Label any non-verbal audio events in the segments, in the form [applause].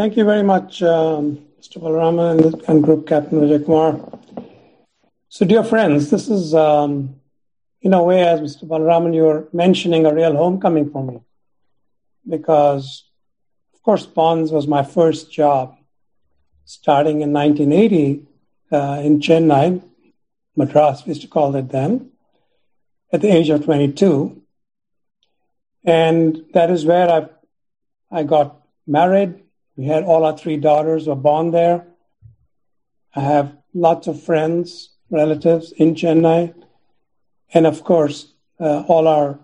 Thank you very much, um, Mr. Balaraman and, and Group Captain Vijay Kumar. So, dear friends, this is, um, in a way, as Mr. Balaraman, you're mentioning a real homecoming for me. Because, of course, Ponds was my first job starting in 1980 uh, in Chennai, Madras, we used to call it then, at the age of 22. And that is where I, I got married. We had all our three daughters were born there. I have lots of friends, relatives in Chennai. And of course, uh, all our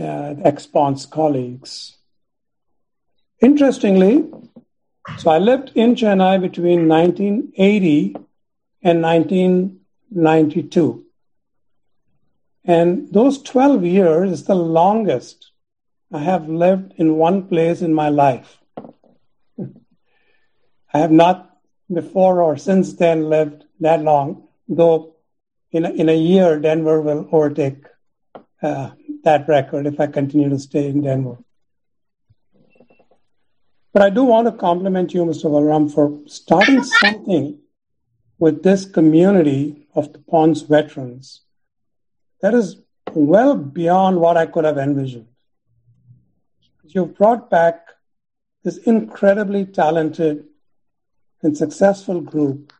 uh, ex-Ponds colleagues. Interestingly, so I lived in Chennai between 1980 and 1992. And those 12 years is the longest I have lived in one place in my life. I have not before or since then lived that long, though in a, in a year, Denver will overtake uh, that record if I continue to stay in Denver. But I do want to compliment you, Mr. Balram, for starting something with this community of the Ponds veterans that is well beyond what I could have envisioned. You've brought back this incredibly talented and successful group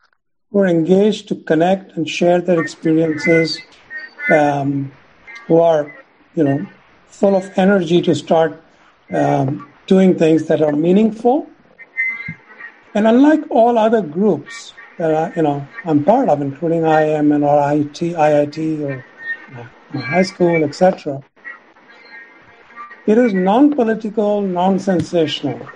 who are engaged to connect and share their experiences, um, who are, you know, full of energy to start um, doing things that are meaningful. And unlike all other groups that I, you know I'm part of, including IIM and or IT, IIT or high school, etc., it is non-political, non-sensational.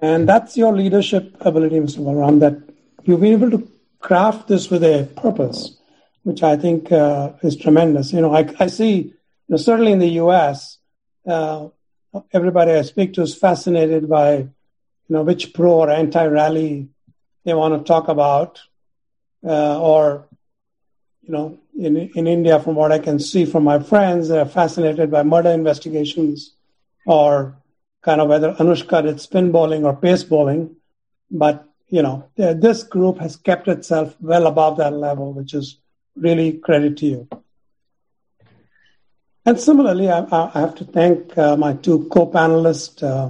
And that's your leadership ability, Mr. Balram, that you've been able to craft this with a purpose, which I think uh, is tremendous. You know, I, I see, you know, certainly in the U.S., uh, everybody I speak to is fascinated by, you know, which pro or anti-rally they want to talk about, uh, or, you know, in in India, from what I can see from my friends, they're fascinated by murder investigations, or kind of whether Anushka did spin bowling or pace bowling, but you know, this group has kept itself well above that level, which is really credit to you. And similarly, I, I have to thank uh, my two co-panelists, uh,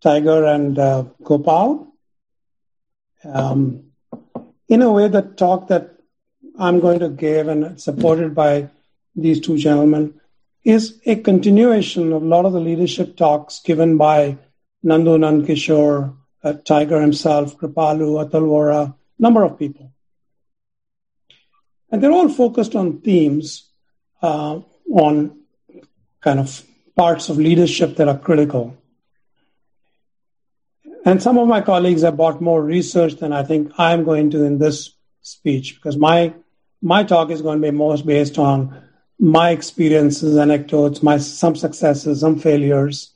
Tiger and uh, Gopal. Um, in a way, the talk that I'm going to give and supported by these two gentlemen is a continuation of a lot of the leadership talks given by Nandu Nandkishore, uh, Tiger himself, Kripalu, Atul Vora, number of people. And they're all focused on themes uh, on kind of parts of leadership that are critical. And some of my colleagues have brought more research than I think I'm going to in this speech because my my talk is going to be most based on my experiences, anecdotes, my some successes, some failures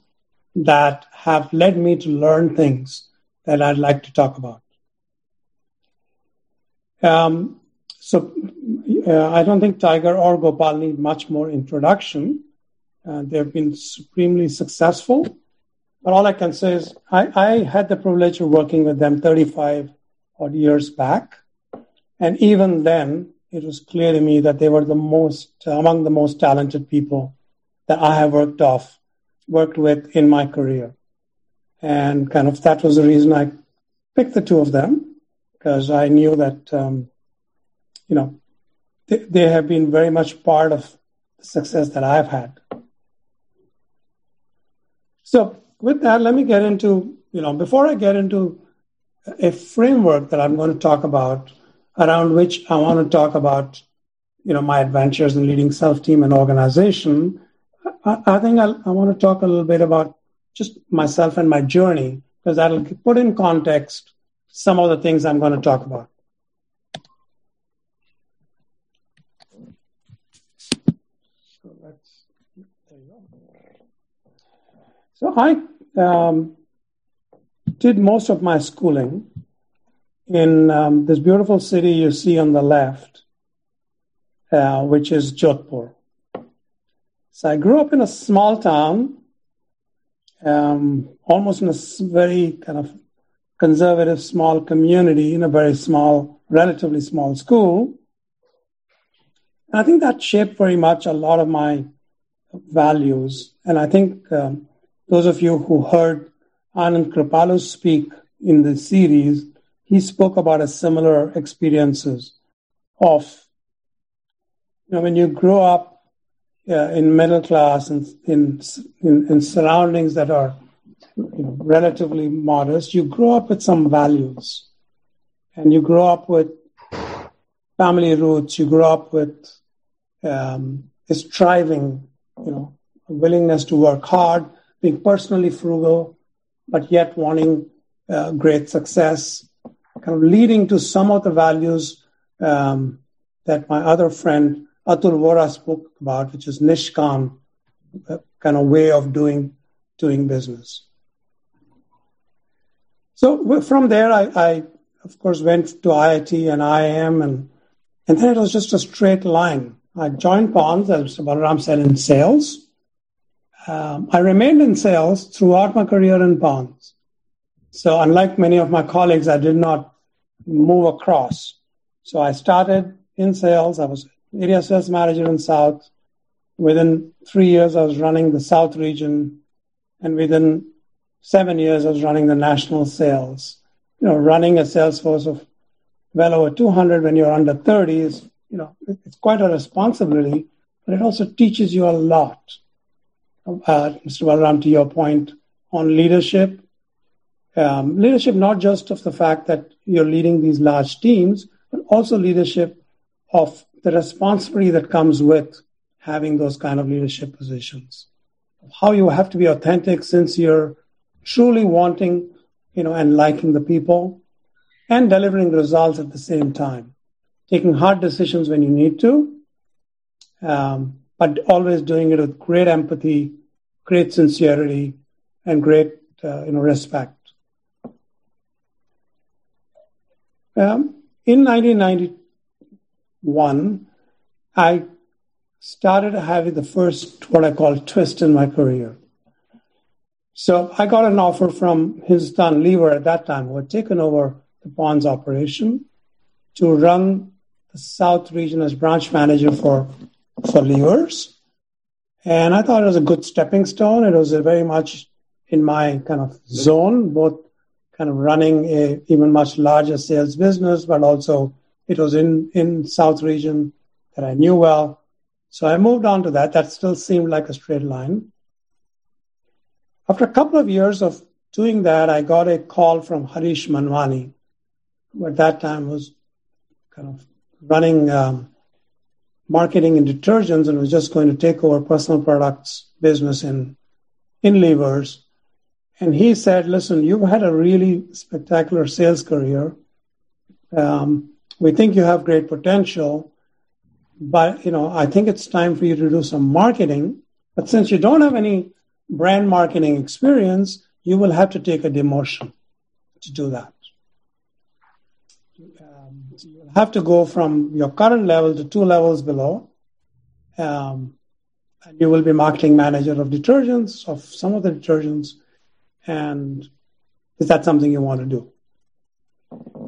that have led me to learn things that I'd like to talk about. Um, so uh, I don't think Tiger or Gopal need much more introduction. Uh, they've been supremely successful. But all I can say is I, I had the privilege of working with them 35 odd years back. And even then, it was clear to me that they were the most, among the most talented people that I have worked off, worked with in my career. And kind of that was the reason I picked the two of them because I knew that, um, you know, they, they have been very much part of the success that I've had. So with that, let me get into, you know, before I get into a framework that I'm going to talk about around which I want to talk about, you know, my adventures in leading self-team and organization, I, I think I'll, I want to talk a little bit about just myself and my journey because that'll put in context some of the things I'm going to talk about. So I um, did most of my schooling in um, this beautiful city you see on the left, uh, which is Jodhpur. So I grew up in a small town um, almost in a very kind of conservative small community in a very small, relatively small school. And I think that shaped very much a lot of my values. And I think um, those of you who heard Anand Kripalu speak in the series, he spoke about a similar experiences of, you know, when you grow up uh, in middle class and in, in, in surroundings that are you know, relatively modest, you grow up with some values. And you grow up with family roots, you grow up with um, striving, you know, willingness to work hard, being personally frugal, but yet wanting uh, great success, kind of leading to some of the values um, that my other friend Atul Vora spoke about, which is Nishkam, kind of way of doing doing business. So from there, I, I, of course went to IIT and IIM, and and then it was just a straight line. I joined Ponds, as Balaram said, in sales. Um, I remained in sales throughout my career in Ponds. So unlike many of my colleagues, I did not move across. So I started in sales. I was area sales manager in South. Within three years, I was running the South region, and within seven years, I was running the national sales. You know, running a sales force of well over 200 when you're under 30 is, you know, it's quite a responsibility, but it also teaches you a lot. Uh, Mr. Balaram, to your point on leadership, um, leadership not just of the fact that you're leading these large teams, but also leadership of the responsibility that comes with having those kind of leadership positions. How you have to be authentic, sincere, truly wanting, you know, and liking the people and delivering results at the same time. Taking hard decisions when you need to, um, but always doing it with great empathy, great sincerity, and great, uh, you know, respect. Um, in 1991, I started having the first what I call twist in my career. So I got an offer from Hindustan Lever at that time, who had taken over the Ponds operation, to run the South region as branch manager for for levers. And I thought it was a good stepping stone. It was very much in my kind of zone, both kind of running a even much larger sales business, but also it was in in South region that I knew well. So I moved on to that. That still seemed like a straight line. After a couple of years of doing that, I got a call from Harish Manwani, who at that time was kind of running um, marketing in detergents and was just going to take over personal products business in in levers. And he said, "Listen, you've had a really spectacular sales career. Um, we think you have great potential, but you know, I think it's time for you to do some marketing. But since you don't have any brand marketing experience, you will have to take a demotion to do that. Um, you'll have to go from your current level to two levels below. Um, and you will be marketing manager of detergents, of some of the detergents. And is that something you want to do?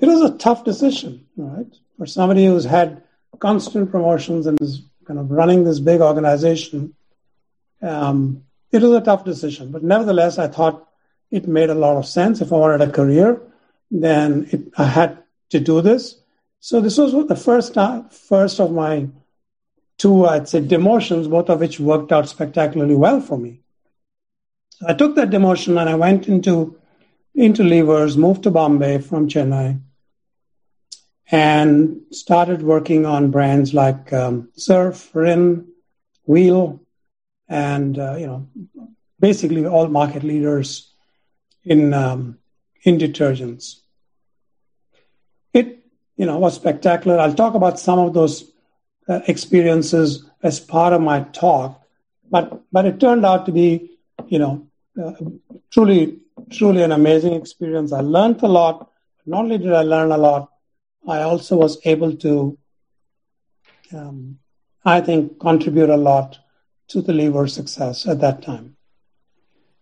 It was a tough decision, right? For somebody who's had constant promotions and is kind of running this big organization. Um, it was a tough decision, but nevertheless, I thought it made a lot of sense. If I wanted a career, then it, I had to do this. So this was the first time, first of my two, I'd say, demotions, both of which worked out spectacularly well for me. I took that demotion and I went into into levers, moved to Bombay from Chennai, and started working on brands like um, Surf, Rin, Wheel, and uh, you know, basically all market leaders in um, in detergents. It you know was spectacular. I'll talk about some of those uh, experiences as part of my talk, but but it turned out to be you know truly truly an amazing experience. I learned a lot. Not only did I learn a lot, I also was able to, um, I think, contribute a lot to the lever success at that time.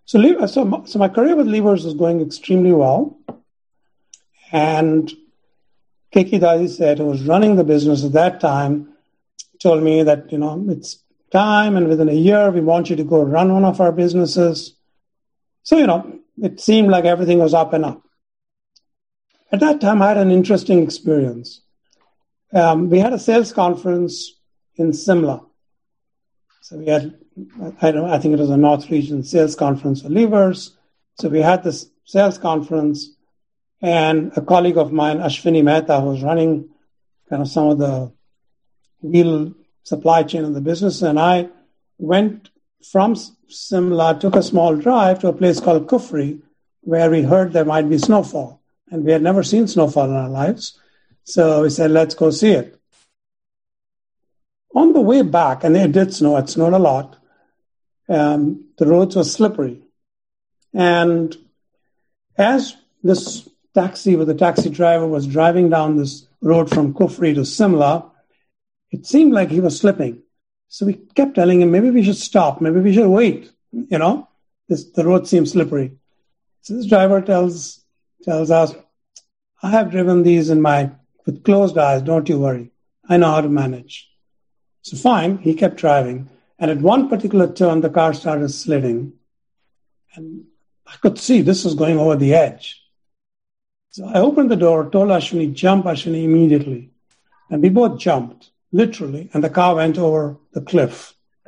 So, so, so my career with Levers was going extremely well. And Keki Dadiseth, who was running the business at that time, told me that, you know, it's time and within a year, we want you to go run one of our businesses. So, you know, it seemed like everything was up and up. At that time, I had an interesting experience. Um, we had a sales conference in Simla. So we had, I don't I think it was a North Region sales conference for levers. So we had this sales conference and a colleague of mine, Ashwini Mehta, who was running kind of some of the wheel supply chain of the business. And I went from Simla, took a small drive to a place called Kufri, where we heard there might be snowfall. And we had never seen snowfall in our lives. So we said, let's go see it. On the way back, and it did snow, it snowed a lot, um, the roads were slippery. And as this taxi with the taxi driver was driving down this road from Kufri to Simla, it seemed like he was slipping. So we kept telling him, maybe we should stop, maybe we should wait. You know, this, the road seems slippery. So this driver tells tells us, I have driven these in my with closed eyes, don't you worry. I know how to manage. So fine, he kept driving. And at one particular turn, the car started sliding. And I could see this was going over the edge. So I opened the door, told Ashwini, jump Ashwini immediately. And we both jumped, literally, and the car went over the cliff. [laughs]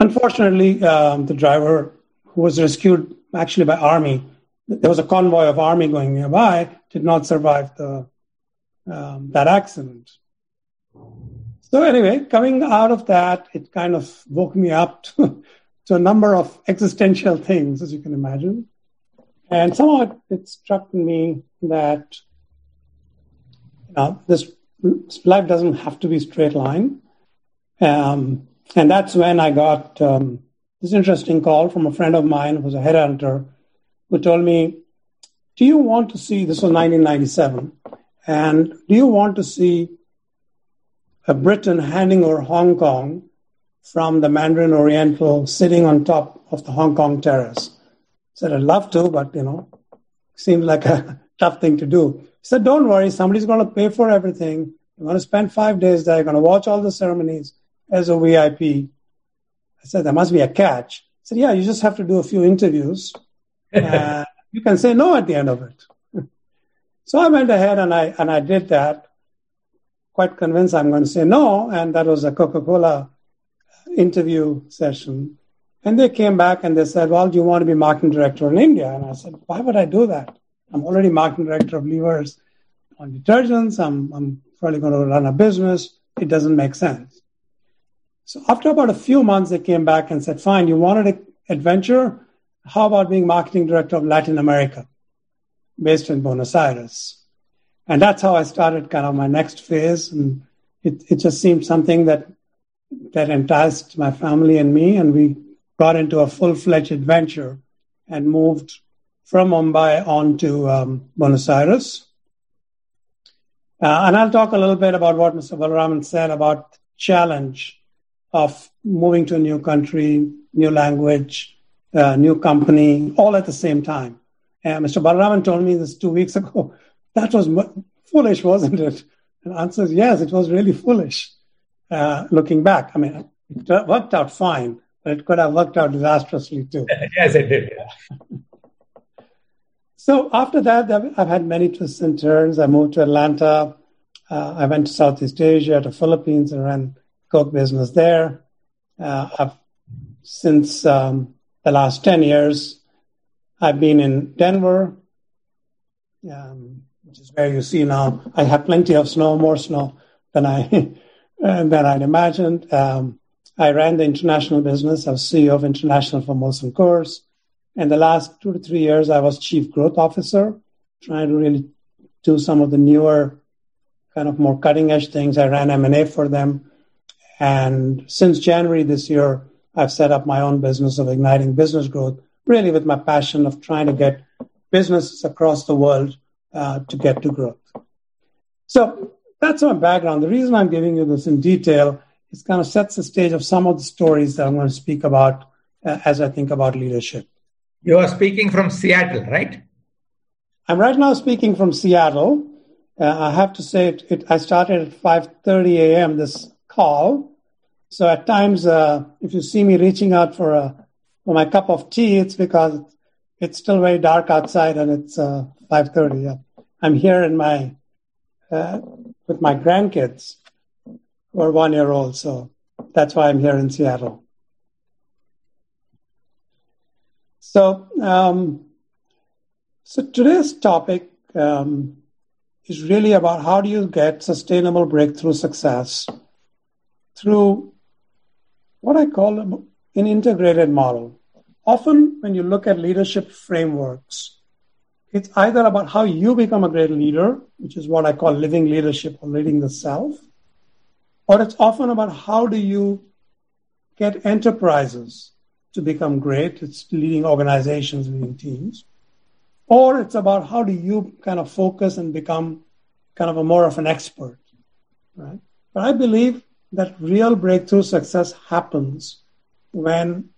Unfortunately, um, the driver, who was rescued actually by army, there was a convoy of army going nearby, did not survive the um, that accident. So anyway, coming out of that, it kind of woke me up [laughs] to, to a number of existential things, as you can imagine. And somehow it, it struck me that you know, this life doesn't have to be straight line. Um, and that's when I got um, this interesting call from a friend of mine who's a headhunter who told me, Do you want to see this was 1997? And do you want to see a Britain handing over Hong Kong from the Mandarin Oriental sitting on top of the Hong Kong terrace? said, I'd love to, but you know, seems like a [laughs] tough thing to do. Said, Don't worry, somebody's going to pay for everything. You're going to spend five days there, you're going to watch all the ceremonies as a VIP. I said, There must be a catch. He said, Yeah, you just have to do a few interviews. and [laughs] uh, you can say no at the end of it. [laughs] so I went ahead and I and I did that. Quite convinced I'm going to say no, and that was a Coca-Cola interview session. And they came back and they said, Well, do you want to be marketing director in India? And I said, Why would I do that? I'm already marketing director of levers on detergents. I'm, I'm probably going to run a business. It doesn't make sense. So after about a few months, they came back and said, Fine, you wanted an adventure? How about being marketing director of Latin America based in Buenos Aires? And that's how I started kind of my next phase. And it, it just seemed something that that enticed my family and me, and we got into a full fledged adventure and moved from Mumbai on to um, Buenos Aires. Uh, and I'll talk a little bit about what Mr. Balaraman said about challenge of moving to a new country, new language, uh, new company, all at the same time. And Mr. Balaraman told me this two weeks ago. [laughs] That was foolish, wasn't it? And the answer is yes, it was really foolish. Uh, looking back, I mean, it worked out fine but it could have worked out disastrously too. [laughs] yes, it did. Yeah. So after that, I've had many twists and turns. I moved to Atlanta. Uh, I went to Southeast Asia, to Philippines, and ran Coke business there. Uh, I've, since um, the last 10 years, I've been in Denver, um, which is where you see now I have plenty of snow, more snow than I [laughs] than I'd imagined. Um, I ran the international business. I was CEO of International for Molson Coors. And the last two to three years, I was chief growth officer, trying to really do some of the newer, kind of more cutting edge things. I ran M&A for them. And since January this year, I've set up my own business of igniting business growth, really with my passion of trying to get businesses across the world uh, to get to growth. So that's my background. The reason I'm giving you this in detail is kind of sets the stage of some of the stories that I'm going to speak about uh, as I think about leadership. You are speaking from Seattle, right? I'm right now speaking from Seattle. Uh, I have to say, it, it, I started at 5:30 a.m. this call, so at times, uh, if you see me reaching out for a for my cup of tea, it's because it's still very dark outside and it's uh, 5:30. Yeah. I'm here in my uh, with my grandkids who are one year old, so that's why I'm here in Seattle. So, um, so today's topic um, is really about how do you get sustainable breakthrough success through what I call an integrated model. Often, when you look at leadership frameworks, it's either about how you become a great leader, which is what I call living leadership or leading the self, or it's often about how do you get enterprises to become great. It's leading organizations, leading teams. Or it's about how do you kind of focus and become kind of a more of an expert, right? But I believe that real breakthrough success happens when,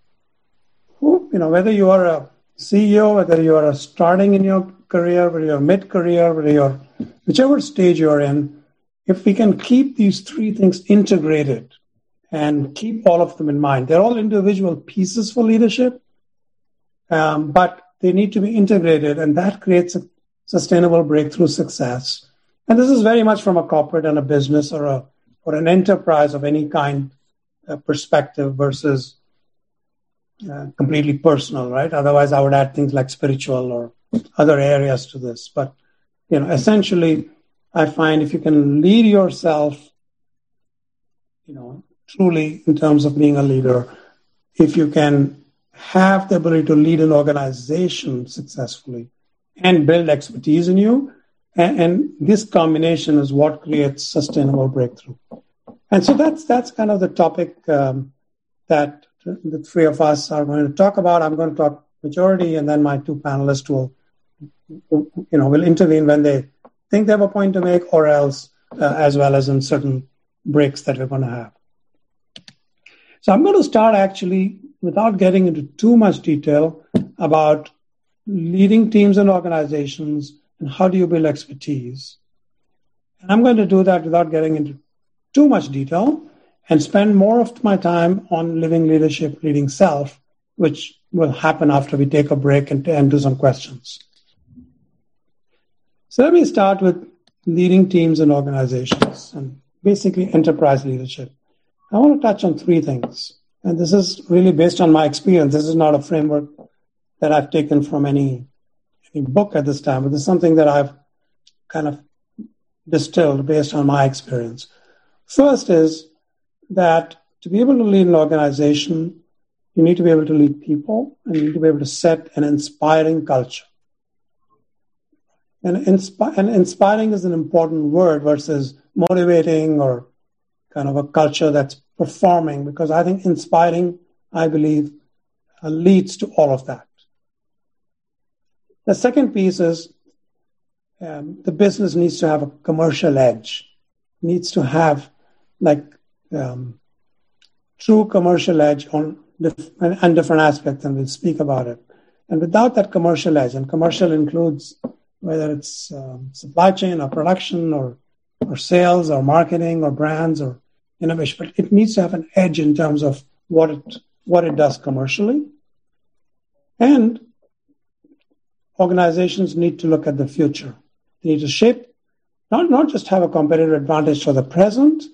who, you know, whether you are a CEO, whether you are starting in your career, whether you're mid-career, whether you're whichever stage you're in, if we can keep these three things integrated and keep all of them in mind, they're all individual pieces for leadership, um, but they need to be integrated, and that creates a sustainable breakthrough success. And this is very much from a corporate and a business or a or an enterprise of any kind uh, perspective versus uh, completely personal, right? Otherwise, I would add things like spiritual or other areas to this. But you know, essentially, I find if you can lead yourself, you know, truly in terms of being a leader, if you can have the ability to lead an organization successfully and build expertise in you, and, and this combination is what creates sustainable breakthrough. And so that's that's kind of the topic um, that the three of us are going to talk about. I'm going to talk majority, and then my two panelists will, you know, will intervene when they think they have a point to make, or else, uh, as well as in certain breaks that we're going to have. So I'm going to start actually without getting into too much detail about leading teams and organizations and how do you build expertise. And I'm going to do that without getting into too much detail and spend more of my time on living leadership, leading self, which will happen after we take a break and, and do some questions. So let me start with leading teams and organizations and basically enterprise leadership. I want to touch on three things. And this is really based on my experience. This is not a framework that I've taken from any, any book at this time, but this is something that I've kind of distilled based on my experience. First is that to be able to lead an organization, you need to be able to lead people and you need to be able to set an inspiring culture. And, inspi- and inspiring is an important word versus motivating or kind of a culture that's performing because I think inspiring, I believe, uh, leads to all of that. The second piece is um, the business needs to have a commercial edge, needs to have like um, true commercial edge on and different aspects, and we'll speak about it. And without that commercial edge, and commercial includes whether it's um, supply chain or production or or sales or marketing or brands or innovation, but it needs to have an edge in terms of what it what it does commercially. And organizations need to look at the future. They need to shape, not, not just have a competitive advantage for the present,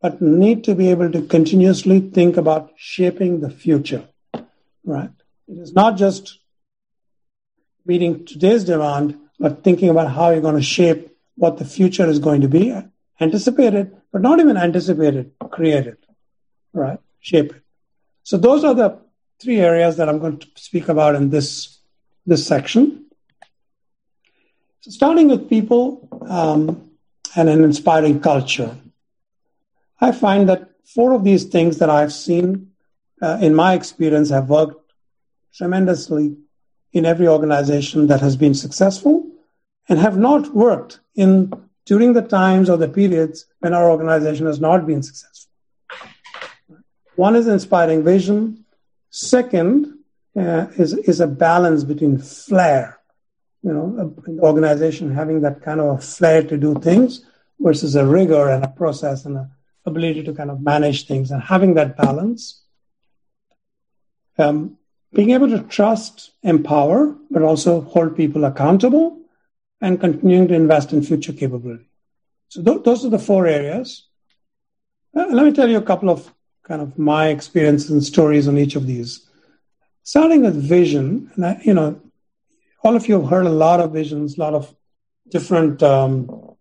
but need to be able to continuously think about shaping the future. Right? It is not just meeting today's demand, but thinking about how you're going to shape what the future is going to be, anticipate it, but not even anticipate it, create it, right? Shape it. So those are the three areas that I'm going to speak about in this, this section. So starting with people um, and an inspiring culture. I find that four of these things that I've seen uh, in my experience have worked tremendously in every organization that has been successful and have not worked in during the times or the periods when our organization has not been successful. One is inspiring vision, Second uh, is, is a balance between flair, you know, an organization having that kind of a flair to do things versus a rigor and a process and an ability to kind of manage things and having that balance. Um, being able to trust, empower, but also hold people accountable and continuing to invest in future capability. So th- those are the four areas. Uh, let me tell you a couple of kind of my experiences and stories on each of these. Starting with vision, and I, you know, all of you have heard a lot of visions, a lot of different um,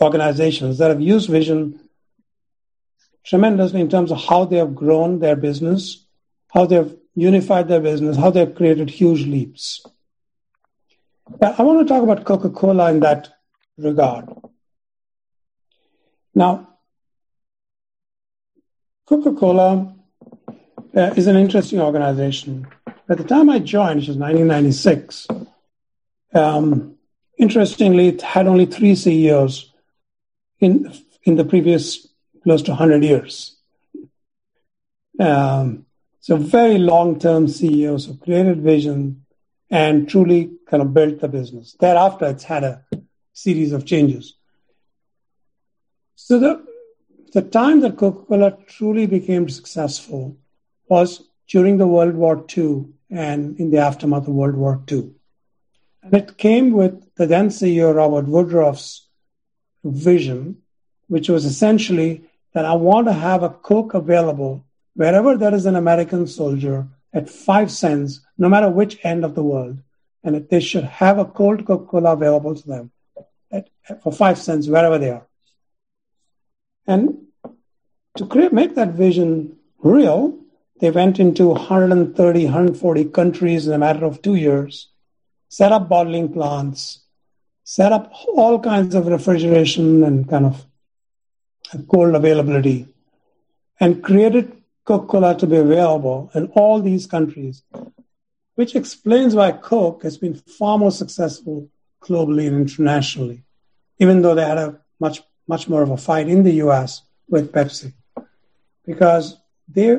organizations that have used vision tremendously in terms of how they have grown their business, how they've unified their business, how they've created huge leaps. I want to talk about Coca Cola in that regard. Now, Coca Cola uh, is an interesting organization. At the time I joined, which was 1996, um, interestingly, it had only three CEOs in, in the previous close to 100 years. Um, so very long-term CEOs who created vision and truly kind of built the business. Thereafter, it's had a series of changes. So the, the time that Coca-Cola truly became successful was during the World War II and in the aftermath of World War II. And it came with the then CEO Robert Woodruff's vision, which was essentially that I want to have a Coke available wherever there is an American soldier at five cents, no matter which end of the world, and that they should have a cold Coca Cola available to them at, for five cents wherever they are. And to create, make that vision real, they went into 130, 140 countries in a matter of two years, set up bottling plants, set up all kinds of refrigeration and kind of cold availability, and created Coca Cola to be available in all these countries, which explains why Coke has been far more successful globally and internationally, even though they had a much, much more of a fight in the US with Pepsi. Because they,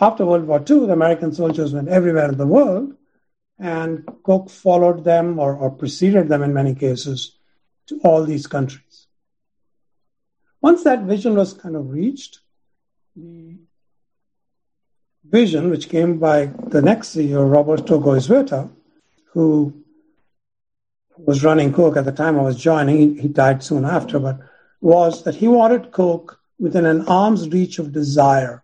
after World War II, the American soldiers went everywhere in the world, and Coke followed them or, or preceded them in many cases to all these countries. Once that vision was kind of reached, the vision, which came by the next CEO, Roberto Goizueta, who was running Coke at the time I was joining, he, he died soon after, but was that he wanted Coke within an arm's reach of desire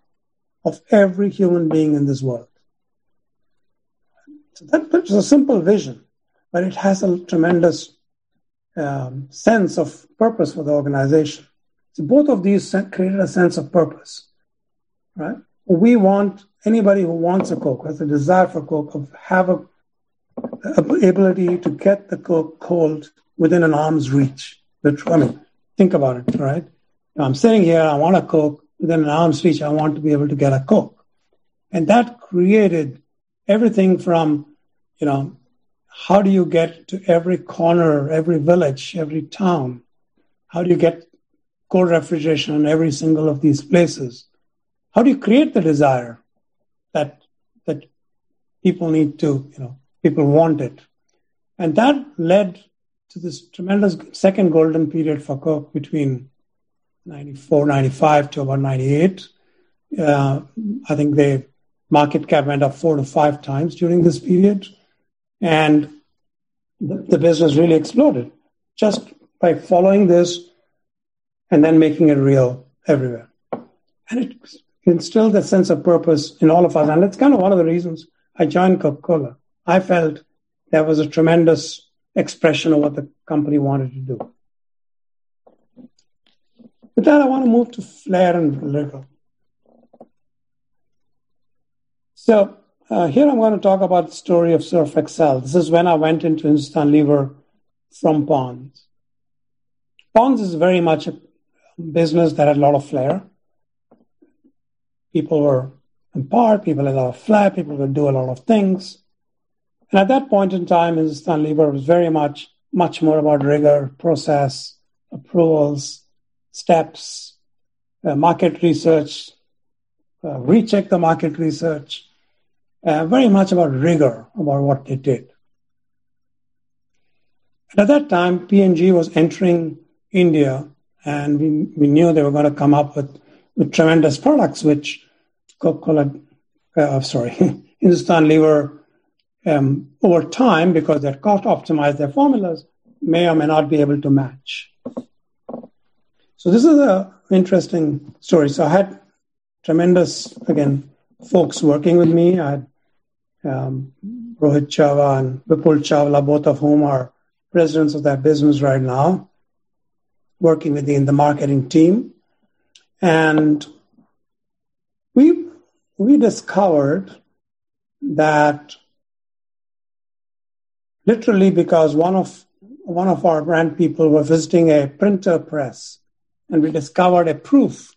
of every human being in this world. So that, that's a simple vision, but it has a tremendous um, sense of purpose for the organization. So both of these created a sense of purpose right? We want anybody who wants a Coke, has a desire for Coke, of have a, a ability to get the Coke cold within an arm's reach. I mean, think about it, right? I'm sitting here, I want a Coke within an arm's reach. I want to be able to get a Coke, and that created everything from, you know, how do you get to every corner, every village, every town? How do you get cold refrigeration in every single of these places? how do you create the desire that that people need to you know people want it. And that led to this tremendous second golden period for coke between 94 95 to about 98 uh, i think the market cap went up four to five times during this period and the, the business really exploded just by following this and then making it real everywhere. And it instilled a sense of purpose in all of us. And that's kind of one of the reasons I joined Coca Cola. I felt there was a tremendous expression of what the company wanted to do. With that, I want to move to flair and rigor. So uh, here I'm going to talk about the story of Surf Excel. This is when I went into Hindustan Lever from Ponds. Ponds is very much a business that had a lot of flair people were empowered, people had a lot of flair, people could do a lot of things. And at that point in time, Hindustan Lever was very much, much more about rigor, process, approvals, steps, uh, market research, uh, recheck the market research, uh, very much about rigor about what they did. And at that time, P&G was entering India, and we, we knew they were going to come up with, with tremendous products, which Coca-Cola, uh, sorry, [laughs] Hindustan Lever, um, over time, because they cost optimized their formulas, may or may not be able to match. So this is an interesting story. So I had tremendous, again, folks working with me. I had um, Rohit Jawa and Vipul Chawla, both of whom are presidents of that business right now, working with me in the marketing team. And we, we discovered that literally because one of, one of our brand people were visiting a printer press and we discovered a proof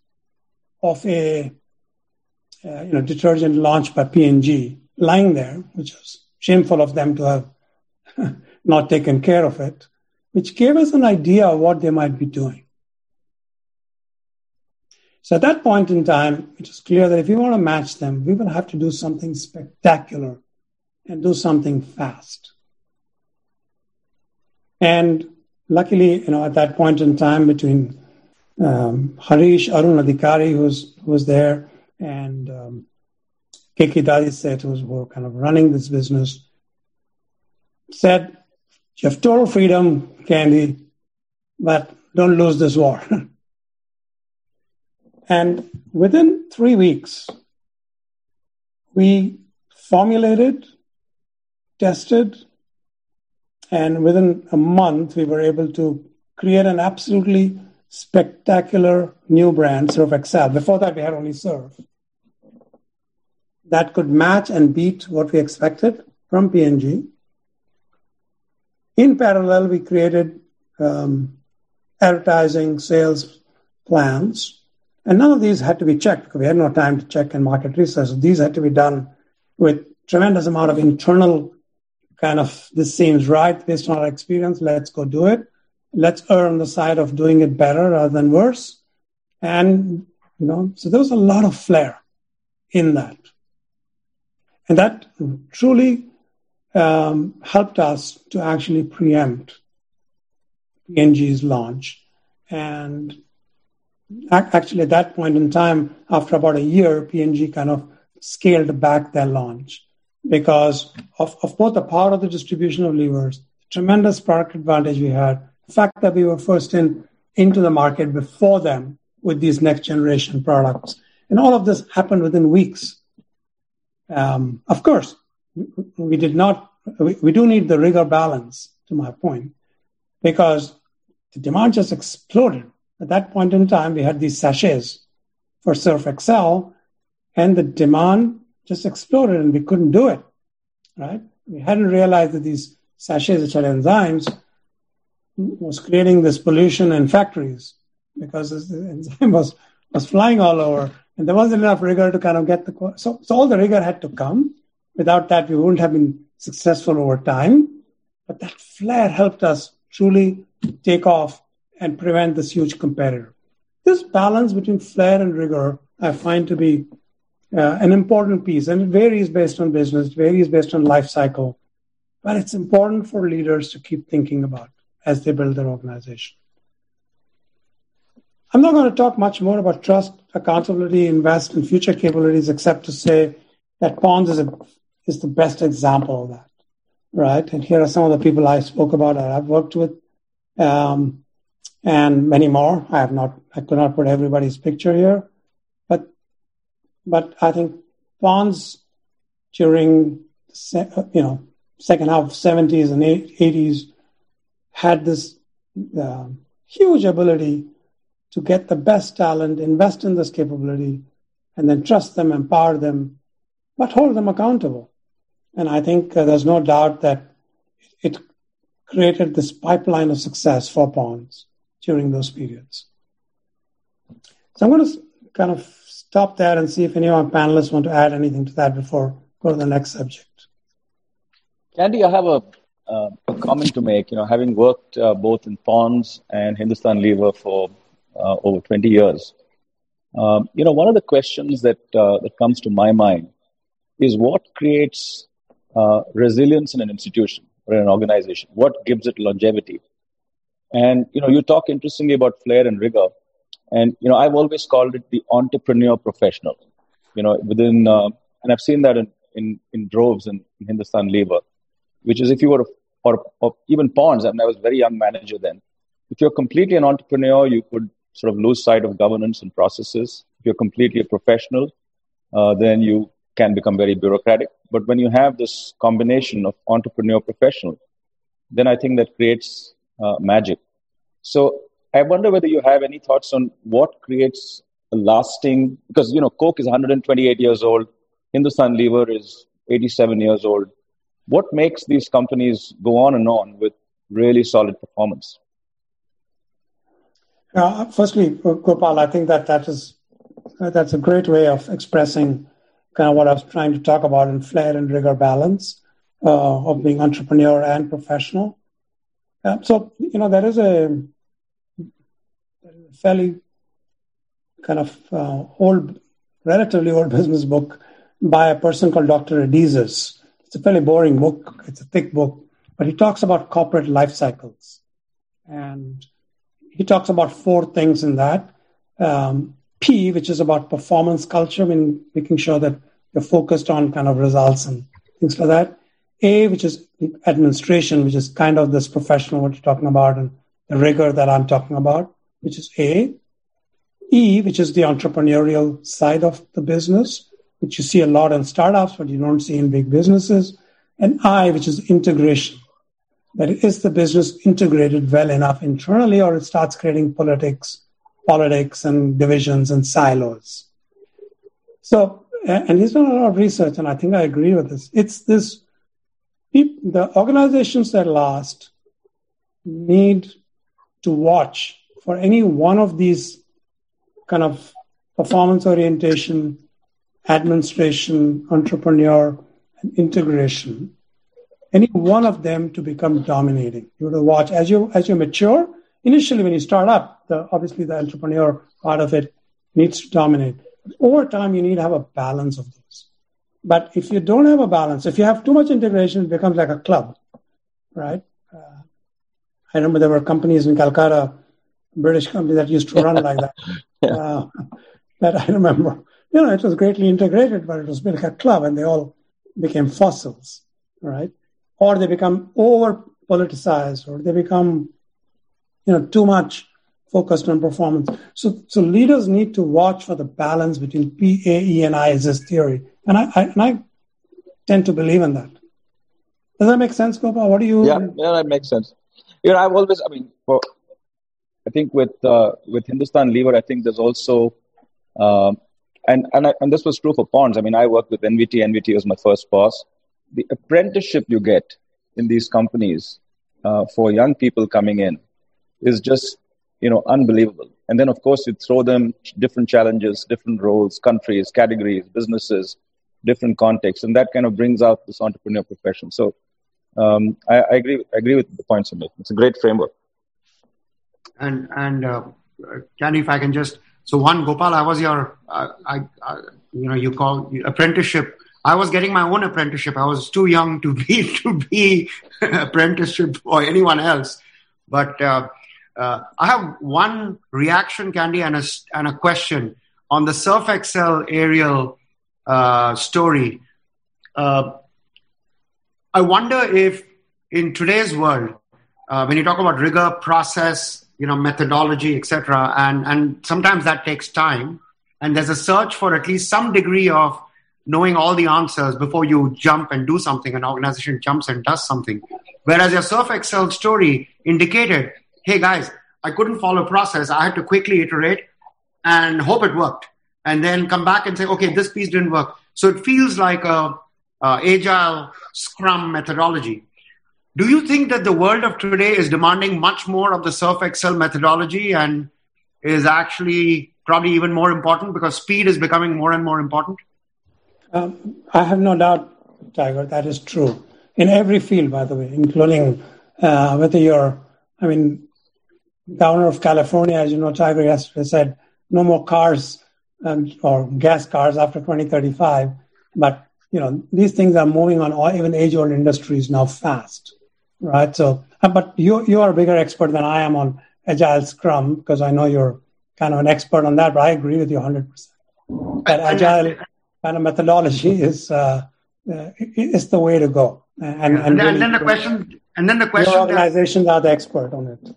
of a uh, you know, detergent launched by P&G lying there, which was shameful of them to have [laughs] not taken care of it, which gave us an idea of what they might be doing. So at that point in time, it was clear that if we want to match them, we will have to do something spectacular and do something fast. And luckily, you know, at that point in time, between um, Harish Arun Adhikari, who was, who was there, and um, Keki Dadiseth, who was kind of running this business, said, You have total freedom, Kandy, but don't lose this war. [laughs] and within three weeks, we formulated, tested, and within a month, we were able to create an absolutely spectacular new brand, Surf Excel. Before that, we had only Surf that could match and beat what we expected from P&G. In parallel, we created um, advertising sales plans, and none of these had to be checked because we had no time to check in market research. These had to be done with tremendous amount of internal kind of this seems right based on our experience. Let's go do it. Let's err on the side of doing it better rather than worse. And you know, so there was a lot of flair in that. And that truly um, helped us to actually preempt P&G's launch. And actually, at that point in time, after about a year, P&G kind of scaled back their launch because of, of both the power of the distribution of levers, tremendous product advantage we had, the fact that we were first in into the market before them with these next generation products. And all of this happened within weeks. Um, of course, we did not, we, we do need the rigor balance, to my point, because the demand just exploded. At that point in time, we had these sachets for Surf Excel, and the demand just exploded, and we couldn't do it. Right? We hadn't realized that these sachets, which are enzymes, was creating this pollution in factories because the [laughs] enzyme was was flying all over and there wasn't enough rigor to kind of get the so, so all the rigor had to come. Without that, we wouldn't have been successful over time. But that flair helped us truly take off and prevent this huge competitor. This balance between flair and rigor, I find to be uh, an important piece, and it varies based on business, it varies based on life cycle, but it's important for leaders to keep thinking about as they build their organization. I'm not going to talk much more about trust, accountability, invest, and future capabilities, except to say that Ponds is, a, is the best example of that, right? And here are some of the people I spoke about that I've worked with, um, and many more. I have not, I could not put everybody's picture here, but, but I think Ponds during, you know, second half of 70s and 80s had this uh, huge ability to get the best talent, invest in this capability, and then trust them, empower them, but hold them accountable. And I think uh, there's no doubt that it created this pipeline of success for Ponds during those periods. So I'm going to kind of stop there and see if any of our panelists want to add anything to that before go to the next subject. Kandy, I have a, uh, a comment to make. You know, having worked uh, both in Ponds and Hindustan Lever for uh, over 20 years. Um, you know, one of the questions that uh, that comes to my mind is what creates uh, resilience in an institution or an organization. What gives it longevity? And you know, you talk interestingly about flair and rigor, and you know, I've always called it the entrepreneur professional. You know, within, uh, and I've seen that in in, in droves in, in Hindustan Lever, which is if you were, or, or even Ponds. I mean, I was a very young manager then. If you're completely an entrepreneur, you could sort of lose sight of governance and processes. If you're completely a professional, uh, then you can become very bureaucratic. But when you have this combination of entrepreneur professional, then I think that creates uh, magic. So I wonder whether you have any thoughts on what creates a lasting, because, you know, Coke is 128 years old, Hindustan Lever is 87 years old. What makes these companies go on and on with really solid performance? Uh, firstly, Gopal, I think that that is uh, that's a great way of expressing kind of what I was trying to talk about in flair and rigor balance uh, of being entrepreneur and professional. Uh, so you know there is a fairly kind of uh, old, relatively old business book by a person called Dr. Adizes. It's a fairly boring book. It's a thick book, but he talks about corporate life cycles. And he talks about four things in that. Um, P, which is about performance culture, I mean, making sure that you're focused on kind of results and things like that. A, which is administration, which is kind of this professional, what you're talking about, and the rigor that I'm talking about, which is A. E, which is the entrepreneurial side of the business, which you see a lot in startups, but you don't see in big businesses. And I, which is integration. That is the business integrated well enough internally, or it starts creating politics, politics and divisions and silos. So, and he's done a lot of research, and I think I agree with this. It's this the organizations that last need to watch for any one of these kind of performance orientation administration, entrepreneur, and integration. Any one of them to become dominating. You have to watch as you as you mature. Initially, when you start up, the, obviously the entrepreneur part of it needs to dominate. Over time, you need to have a balance of those. But if you don't have a balance, if you have too much integration, it becomes like a club, right? Uh, I remember there were companies in Calcutta, British companies that used to run like that. [laughs] Uh, that I remember you know, it was greatly integrated, but it was like a club and they all became fossils, right? Or they become over politicized or they become, you know, too much focused on performance. So, so leaders need to watch for the balance between P, A, E, and I is this theory. And I, I, and I tend to believe in that. Does that make sense, Gopal? What do you? Yeah, yeah, that makes sense. You know, I've always, I mean, I think with uh, with Hindustan Lever, I think there's also um, and and, I, and this was true for Ponds. I mean, I worked with NVT. NVT was my first boss. The apprenticeship you get in these companies uh, for young people coming in is just you know unbelievable. And then of course you throw them different challenges, different roles, countries, categories, businesses, different contexts, and that kind of brings out this entrepreneur profession. So um, I, I, agree. I agree with the points you make. It's a great framework. And and uh, Kandy, if I can just so one, Gopal, I was your, uh, I, I, you know, you call apprenticeship. I was getting my own apprenticeship. I was too young to be [laughs] to be [laughs] apprenticeship or anyone else. But uh, uh, I have one reaction, Kandy, and a and a question on the Surf Excel Ariel uh, story. Uh, I wonder if in today's world, uh, when you talk about rigor, process, you know methodology etc and and sometimes that takes time and there's a search for at least some degree of knowing all the answers before you jump and do something an organization jumps and does something whereas your surf excel story indicated hey guys i couldn't follow process i had to quickly iterate and hope it worked and then come back and say okay this piece didn't work so it feels like a, a agile scrum methodology do you think that the world of today is demanding much more of the Surf Excel methodology and is actually probably even more important because speed is becoming more and more important? Um, I have no doubt, Tiger, that is true. In every field, by the way, including uh, whether you're, I mean, governor of California, as you know, Tiger yesterday said, no more cars um, or gas cars after 2035. But you know, these things are moving on all, even age-old industries now fast, right? So, uh, but you you are a bigger expert than I am on agile Scrum because I know you're kind of an expert on that. But I agree with you 100. percent That agile kind of methodology [laughs] is uh, uh, is the way to go. And, yeah. and, and, really, and then the question, and then the question, organizations that, are the expert on it.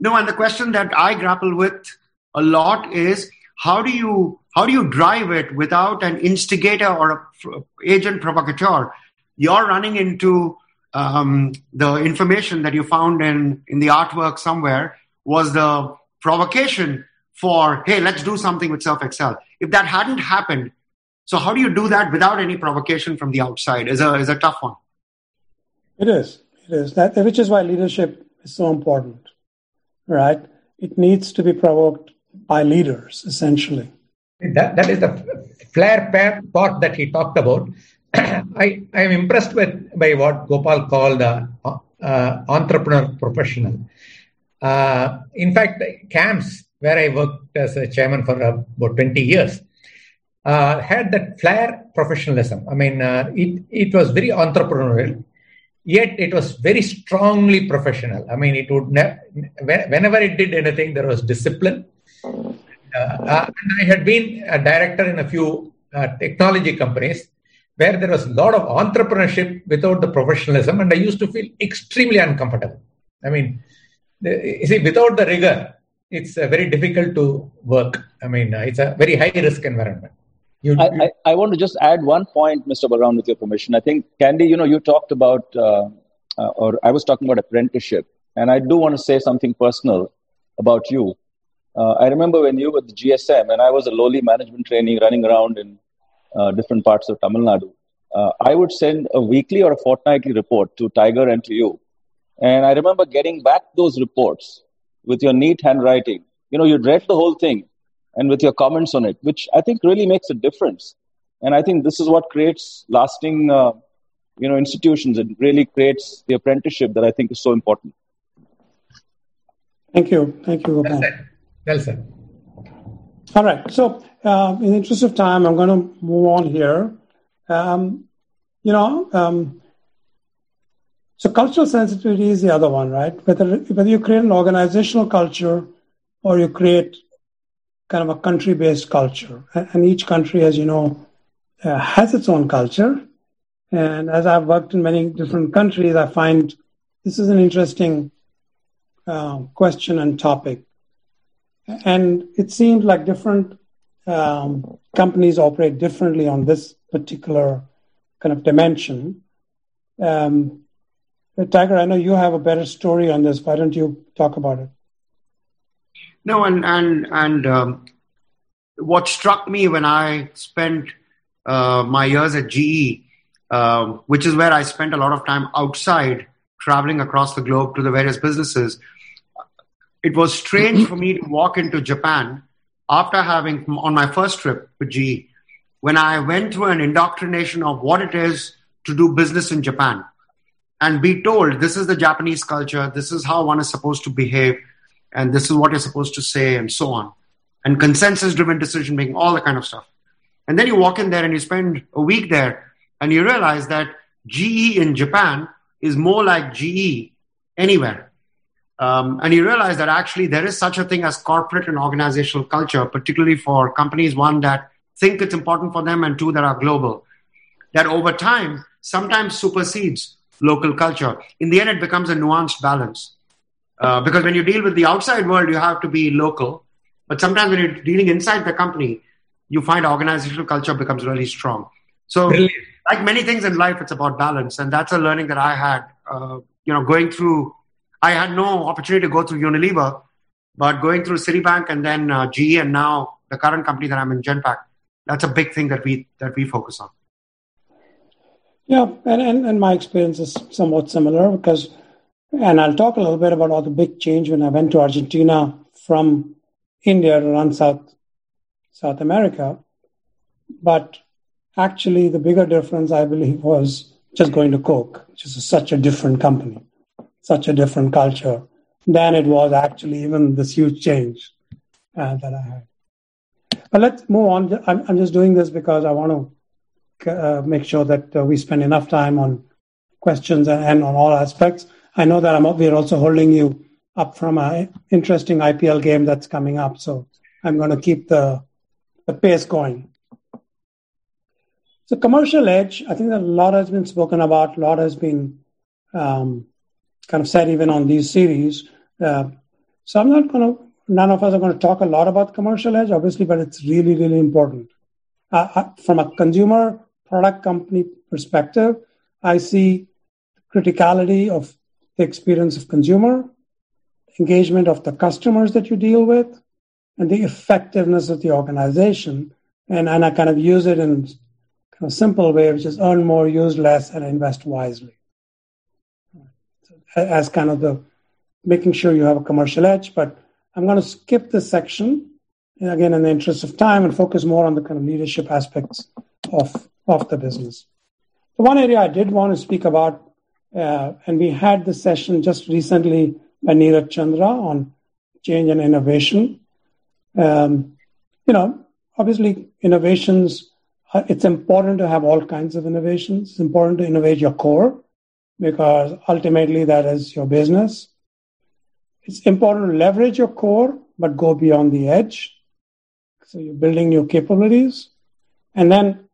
No, and the question that I grapple with a lot is how do you how do you drive it without an instigator or a agent provocateur? You're running into um, the information that you found in, in the artwork somewhere was the provocation for, hey, let's do something with Surf Excel If that hadn't happened, so how do you do that without any provocation from the outside is a, is a tough one. It is. It is. That, which is why leadership is so important, right? It needs to be provoked by leaders, essentially. That, that is the flair part that he talked about. [clears throat] I, I am impressed with by what Gopal called uh, uh, entrepreneur professional. Uh, in fact, CAMS, where I worked as a chairman for about 20 years, uh, had that flair professionalism. I mean, uh, it, it was very entrepreneurial, yet it was very strongly professional. I mean, it would ne- whenever it did anything, there was discipline uh, uh, I had been a director in a few uh, technology companies where there was a lot of entrepreneurship without the professionalism, and I used to feel extremely uncomfortable. I mean, the, you see, without the rigor, it's uh, very difficult to work. I mean, uh, it's a very high risk environment. You, I. I, I, want to just add one point, Mr. Balram, with your permission. I think, Kandy, you know, you talked about, uh, or I was talking about apprenticeship, and I do want to say something personal about you. Uh, I remember when you were the GSM and I was a lowly management trainee running around in uh, different parts of Tamil Nadu. Uh, I would send a weekly or a fortnightly report to Tiger and to you. And I remember getting back those reports with your neat handwriting. You know, you'd read the whole thing and with your comments on it, which I think really makes a difference. And I think this is what creates lasting, uh, you know, institutions. It really creates the apprenticeship that I think is so important. Thank you. Thank you. Well said. All right. So, uh, in the interest of time, I'm going to move on here. Um, you know, um, so cultural sensitivity is the other one, right? Whether whether you create an organizational culture or you create kind of a country-based culture, and each country, as you know, uh, has its own culture. And as I've worked in many different countries, I find this is an interesting uh, question and topic and it seems like different um, companies operate differently on this particular kind of dimension. Um, Tiger, I know you have a better story on this. Why don't you talk about it? No, and and and um, what struck me when I spent uh, my years at GE, um, which is where I spent a lot of time outside, traveling across the globe to the various businesses, it was strange for me to walk into Japan after having, on my first trip with GE, when I went through an indoctrination of what it is to do business in Japan. And be told this is the Japanese culture, this is how one is supposed to behave, and this is what you're supposed to say, and so on. And consensus driven decision making, all that kind of stuff. And then you walk in there and you spend a week there and you realize that GE in Japan is more like GE anywhere. Um, and you realize that actually there is such a thing as corporate and organizational culture, particularly for companies, one that think it's important for them and two that are global, that over time sometimes supersedes local culture. In the end, it becomes a nuanced balance. Uh, because when you deal with the outside world, you have to be local. But sometimes when you're dealing inside the company, you find organizational culture becomes really strong. So, Brilliant. like many things in life, it's about balance. And that's a learning that I had, uh, you know, going through I had no opportunity to go through Unilever, but going through Citibank and then uh, GE and now the current company that I'm in, Genpact, that's a big thing that we that we focus on. Yeah, and, and, and my experience is somewhat similar because, and I'll talk a little bit about all the big change when I went to Argentina from India to run South South America. But actually, the bigger difference, I believe, was just going to Coke, which is such a different company such a different culture than it was actually even this huge change uh, that I had. But let's move on. I'm, I'm just doing this because I want to uh, make sure that uh, we spend enough time on questions and, and, on all aspects. I know that I'm, we're also holding you up from an interesting IPL game that's coming up. So I'm going to keep the, the pace going. So commercial edge, I think a lot has been spoken about, a lot has been um, kind of said even on these series. Uh, so I'm not going to, none of us are going to talk a lot about commercial edge, obviously, but it's really, really important. Uh, uh from a consumer product company perspective, I see criticality of the experience of consumer, engagement of the customers that you deal with, and the effectiveness of the organization. And, and I kind of use it in kind of simple way, which is earn more, use less, and invest wisely. As kind of the making sure you have a commercial edge. But I'm going to skip this section again in the interest of time and focus more on the kind of leadership aspects of, of the business. The one area I did want to speak about, uh, and we had the session just recently by Neeraj Chandra on change and innovation. Um, you know, obviously, innovations, it's important to have all kinds of innovations. It's important to innovate your core because ultimately that is your business. It's important to leverage your core, but go beyond the edge. So you're building new capabilities. And then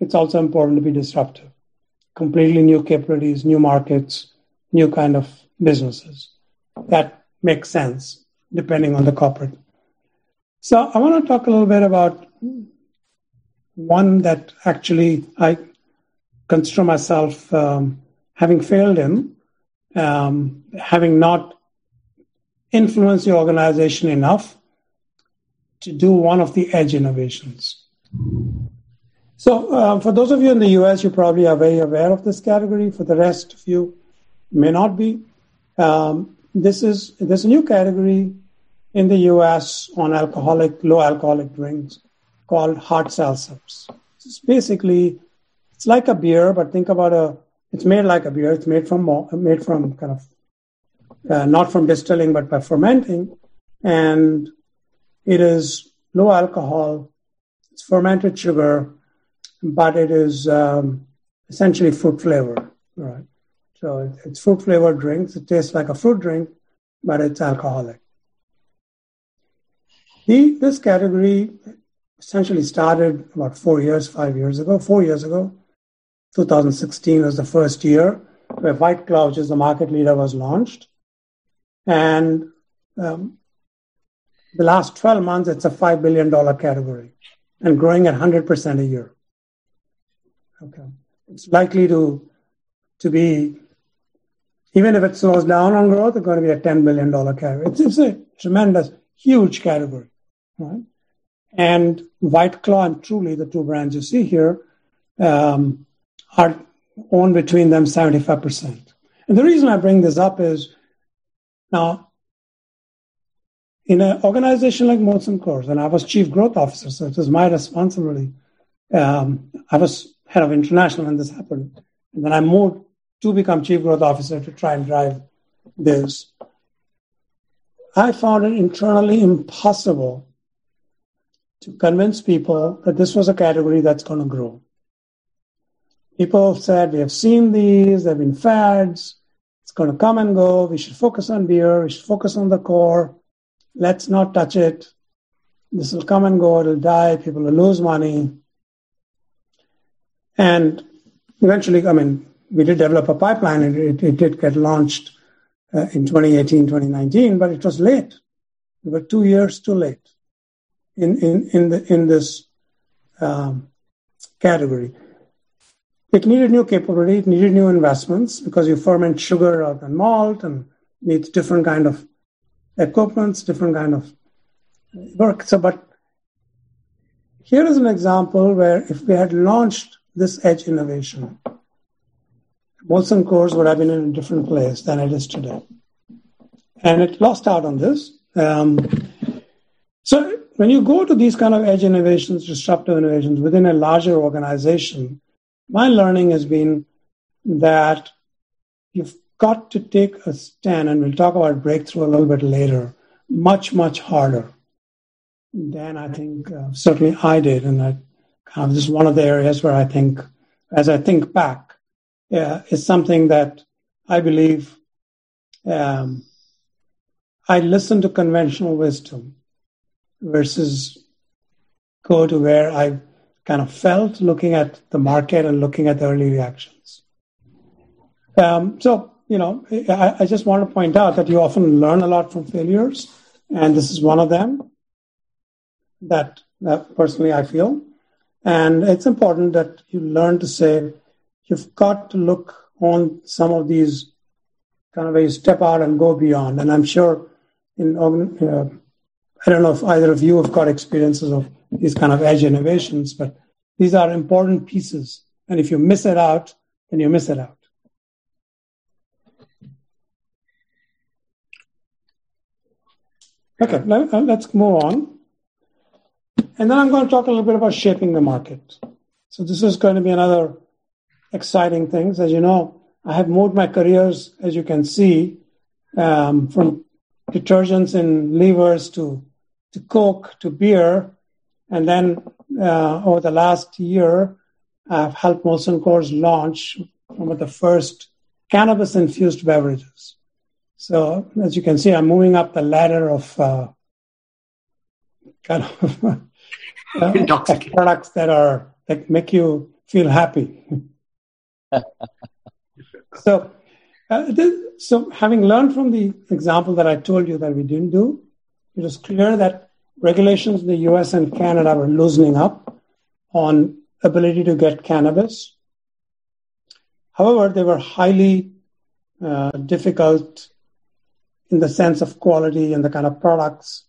it's also important to be disruptive. Completely new capabilities, new markets, new kind of businesses. That makes sense depending on the corporate. So I want to talk a little bit about one that actually I consider myself um, having failed in, um, having not influenced the organization enough to do one of the edge innovations. So, uh, for those of you in the US, you probably are very aware of this category. For the rest of you, may not be. Um, this is there's a new category in the US on alcoholic, low alcoholic drinks called hard seltzers. It's basically it's like a beer, but think about a it's made like a beer. It's made from made from kind of uh, not from distilling but by fermenting, and it is low alcohol. It's fermented sugar, but it is um, essentially fruit flavor. Right. So it's fruit flavored drinks. It tastes like a fruit drink, but it's alcoholic. The, this category essentially started about four years, five years ago, four years ago. 2016 was the first year where White Claw, which is the market leader, was launched. And um, the last 12 months, it's a $5 billion category and growing at 100% a year. Okay. It's likely to, to be, even if it slows down on growth, it's going to be a $10 billion category. It's, it's a tremendous, huge category. Right? And White Claw and Truly, the two brands you see here, um, are owned between them 75%. And the reason I bring this up is now, in an organization like Molson Coors, and I was chief growth officer, so it was my responsibility. Um, I was head of international when this happened. And then I moved to become chief growth officer to try and drive this. I found it internally impossible to convince people that this was a category that's going to grow. People said, We have seen these, they've been fads, it's going to come and go. We should focus on beer, we should focus on the core. Let's not touch it. This will come and go, it'll die, people will lose money. And eventually, I mean, we did develop a pipeline and it, it did get launched uh, in 2018, 2019, but it was late. We were two years too late in, in, in, the, in this um, category. It needed new capability, it needed new investments because you ferment sugar rather than malt and needs different kind of equipments, different kind of work. So, but here is an example where if we had launched this edge innovation, Molson Coors would have been in a different place than it is today. And it lost out on this. Um, so when you go to these kind of edge innovations, disruptive innovations within a larger organization, my learning has been that you've got to take a stand, and we'll talk about breakthrough a little bit later, much, much harder. than I think uh, certainly I did. And I, of, this is one of the areas where I think, as I think back, yeah, is something that I believe um, I listen to conventional wisdom versus go to where I kind of felt looking at the market and looking at the early reactions. Um, so, you know, I, I, just want to point out that you often learn a lot from failures, and this is one of them that, that personally I feel. And it's important that you learn to say, you've got to look on some of these kind of a step out and go beyond. And I'm sure in, uh, I don't know if either of you have got experiences of these kind of edge innovations, but these are important pieces. And if you miss it out, then you miss it out. Okay, uh, let's move on. And then I'm going to talk a little bit about shaping the market. So this is going to be another exciting things. As you know, I have moved my careers, as you can see, um, from detergents and levers to to Coke to beer, and then uh, over the last year, I've helped Molson Coors launch one of the first cannabis infused beverages. So as you can see, I'm moving up the ladder of uh, kind of [laughs] uh, [laughs] products that are that make you feel happy. [laughs] so, uh, this, so having learned from the example that I told you that we didn't do, it was clear that regulations in the US and Canada were loosening up on ability to get cannabis. However, they were highly uh, difficult in the sense of quality and the kind of products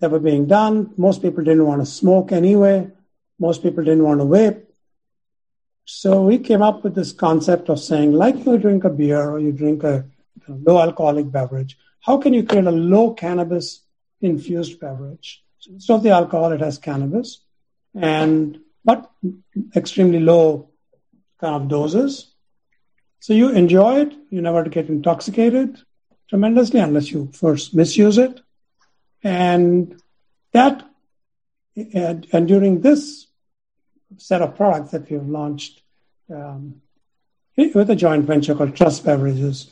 that were being done. Most people didn't want to smoke anyway. Most people didn't want to vape. So we came up with this concept of saying, like you drink a beer or you drink a low alcoholic beverage, how can you create a low cannabis infused beverage? So instead of the alcohol, it has cannabis, and but extremely low kind of doses. So you enjoy it. You never get intoxicated tremendously unless you first misuse it, and that and, and during this set of products that we've launched um, with a joint venture called Truss Beverages.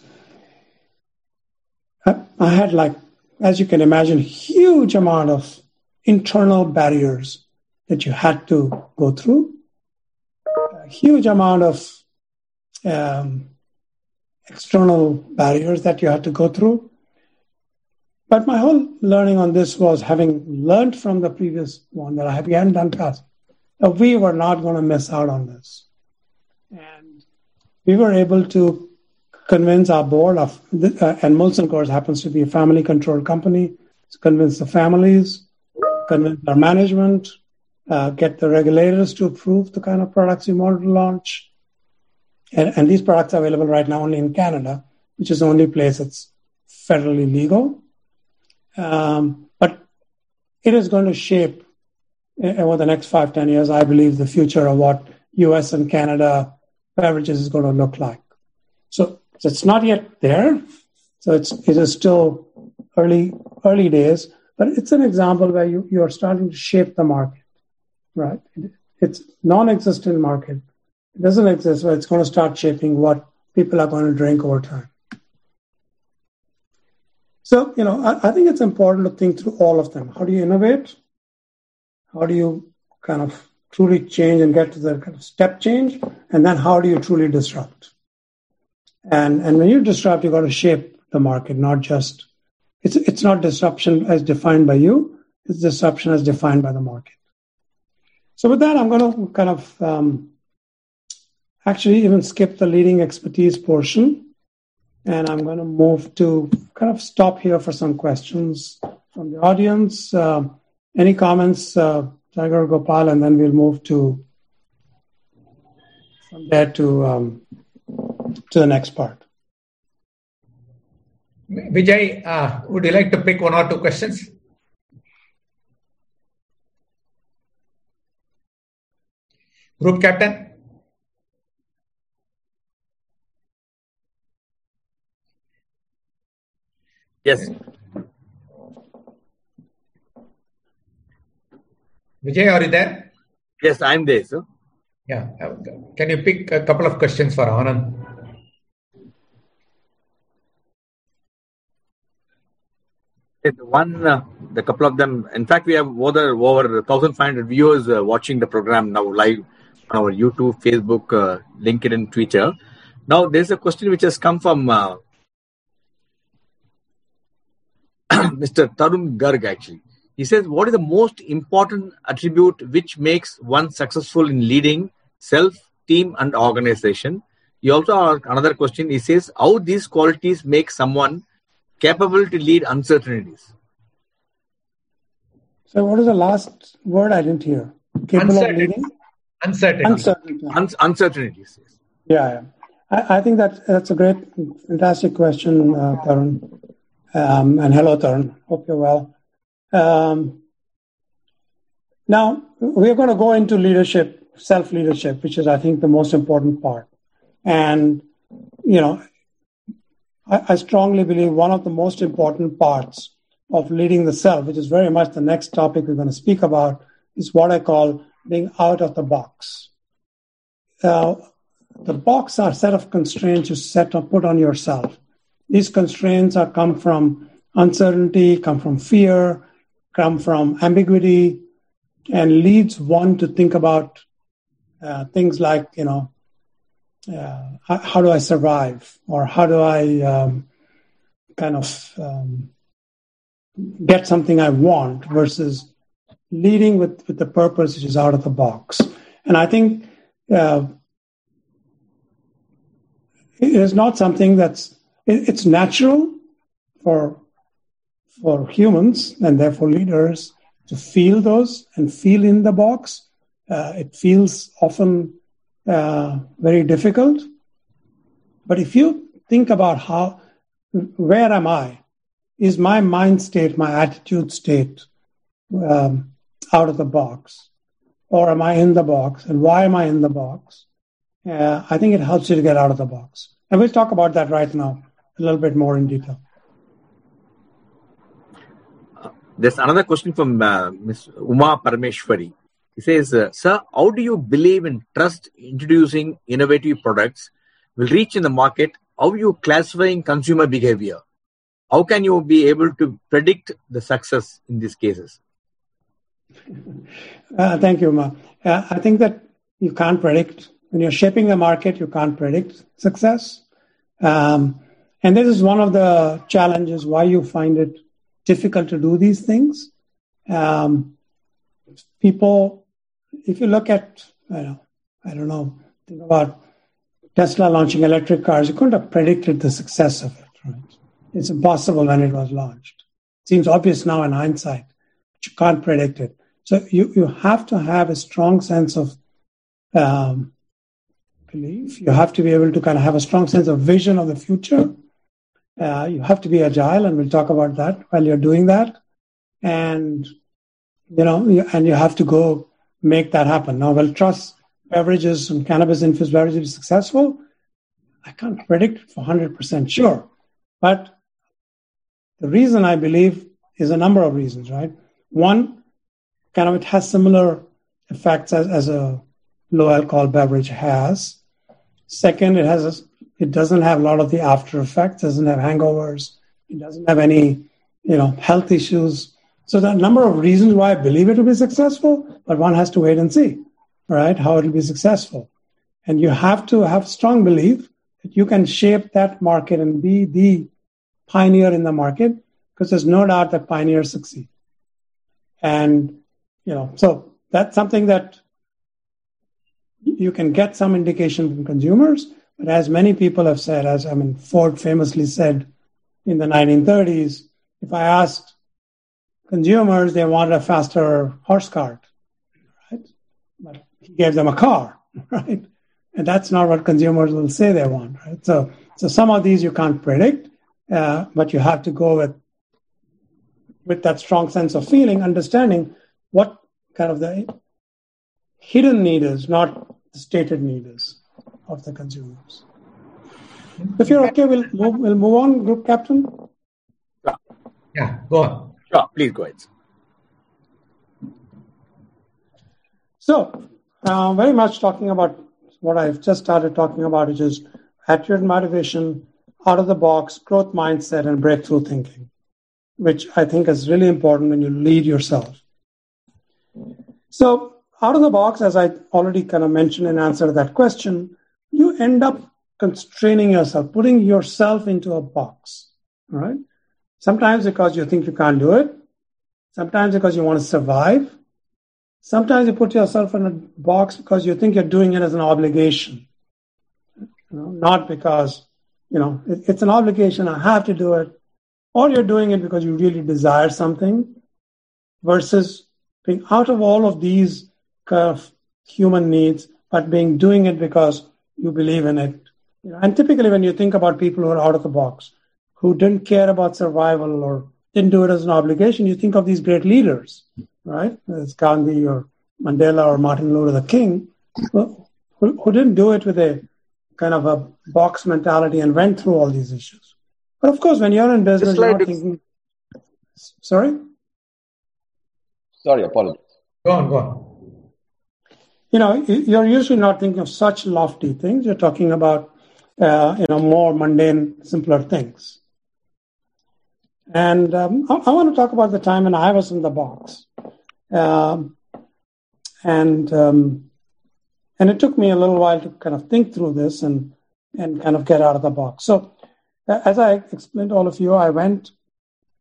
I had like, as you can imagine, huge amount of internal barriers that you had to go through, a huge amount of um, external barriers that you had to go through. But my whole learning on this was having learned from the previous one that I hadn't done past we were not going to miss out on this. And we were able to convince our board of, uh, and Molson Coors happens to be a family controlled company, convince the families, convince our management, uh, get the regulators to approve the kind of products we wanted to launch. And, and these products are available right now only in Canada, which is the only place that's federally legal. Um, but it is going to shape over the next five, 10 years, I believe the future of what US and Canada beverages is going to look like. So, so it's not yet there. So it's, it is still early, early days, but it's an example where you, you are starting to shape the market, right? It's non-existent market. It doesn't exist, but it's going to start shaping what people are going to drink over time. So, you know, I, I think it's important to think through all of them. How do you innovate? How do you kind of truly change and get to the kind of step change? And then how do you truly disrupt? And, and when you disrupt, you've got to shape the market, not just, it's, it's not disruption as defined by you, it's disruption as defined by the market. So with that, I'm going to kind of um, actually even skip the leading expertise portion. And I'm going to move to kind of stop here for some questions from the audience. Uh, any comments, uh, Tiger Gopal, and then we'll move to from there to um, to the next part. Vijay, uh, would you like to pick one or two questions? Group captain. Yes. Vijay, are you there? Yes, I'm there, sir. Yeah. Can you pick a couple of questions for Anand? One, uh, the couple of them. In fact, we have over over 1,500 viewers uh, watching the program now live on our YouTube, Facebook, uh, LinkedIn, Twitter. Now, there's a question which has come from uh, [coughs] Mr. Tarun Garg. Actually, he says, "What is the most important attribute which makes one successful in leading self, team, and organization?" He also asked another question. He says, "How these qualities make someone capable to lead uncertainties. So, what is the last word I didn't hear? Capable of leading? Uncertainty. Uncertainty. Un- uncertainties. Yeah, yeah. I, I, think that that's a great, fantastic question, uh, Tarun. Um, and hello, Tarun. Hope you're well. Um, now, we're going to go into leadership, self leadership, which is, I think, the most important part. And, you know, I, I strongly believe one of the most important parts of leading the self, which is very much the next topic we're going to speak about, is what I call being out of the box. Uh, the box are set of constraints you set or put on yourself. These constraints are come from uncertainty, come from fear, come from ambiguity, and leads one to think about uh, things like, you know, uh, how, do I survive or how do I um, kind of um, get something I want versus leading with, with the purpose which is out of the box. And I think uh, it is not something that's it's natural for for humans and therefore leaders to feel those and feel in the box. Uh, it feels often uh, very difficult. But if you think about how, where am I? Is my mind state, my attitude state um, out of the box? Or am I in the box? And why am I in the box? Uh, I think it helps you to get out of the box. And we'll talk about that right now a little bit more in detail. There's another question from uh, Ms. Uma Parameshwari. He says, uh, Sir, how do you believe in Truss introducing innovative products will reach in the market? How are you classifying consumer behavior? How can you be able to predict the success in these cases? [laughs] Uh, thank you, Ma. Uh, I think that you can't predict. When you're shaping the market, you can't predict success. Um, and this is one of the challenges why you find it difficult to do these things. Um, people if you look at, I don't, I don't know, think about Tesla launching electric cars, you couldn't have predicted the success of it, right? It's impossible when it was launched. It seems obvious now in hindsight, but you can't predict it. So you, you have to have a strong sense of um, belief. You have to be able to kind of have a strong sense of vision of the future. Uh, you have to be agile, and we'll talk about that while you're doing that. And you know, and you have to go make that happen. Now, will Truss beverages and cannabis infused beverages be successful? I can't predict for 100% sure. But the reason I believe is a number of reasons, right? One, kind of it has similar effects as, as a low alcohol beverage has. Second, it has a, it doesn't have a lot of the after effects, doesn't have hangovers, it doesn't have any, you know, health issues so there are a number of reasons why I believe it will be successful, but one has to wait and see, right, how it will be successful. And you have to have strong belief that you can shape that market and be the pioneer in the market, because there's no doubt that pioneers succeed. And, you know, so that's something that you can get some indication from consumers, but as many people have said, as I mean, Ford famously said in the 1930s, if I asked consumers, they wanted a faster horse cart, right? But he gave them a car, [laughs] right? And that's not what consumers will say they want, right? So, so some of these you can't predict, uh, but you have to go with with that strong sense of feeling, understanding what kind of the hidden need is, not the stated need is of the consumers. If you're okay, we'll move, we'll move on, Group Captain. Yeah, go on. Sure, please go ahead. So, uh, very much talking about what I've just started talking about, which is attitude motivation, out of the box, growth mindset, and breakthrough thinking, which I think is really important when you lead yourself. So, out of the box, as I already kind of mentioned in answer to that question, you end up constraining yourself, putting yourself into a box, right? Sometimes because you think you can't do it, sometimes because you want to survive, sometimes you put yourself in a box because you think you're doing it as an obligation, you know, not because you know it, it's an obligation. I have to do it, or you're doing it because you really desire something, versus being out of all of these kind of human needs, but being doing it because you believe in it you know, and typically, when you think about people who are out of the box, who didn't care about survival or didn't do it as an obligation, you think of these great leaders, right? As Gandhi or Mandela or Martin Luther King, who, who didn't do it with a kind of a box mentality and went through all these issues. But of course, when you're in business, you're not thinking. Sorry? Sorry, apologies. Go on, go on. You know, you're usually not thinking of such lofty things. You're talking about uh, you know, more mundane, simpler things. And um, I, I, want to talk about the time when I was in the box, um, and um, and it took me a little while to kind of think through this and and kind of get out of the box. So, as I explained to all of you, I went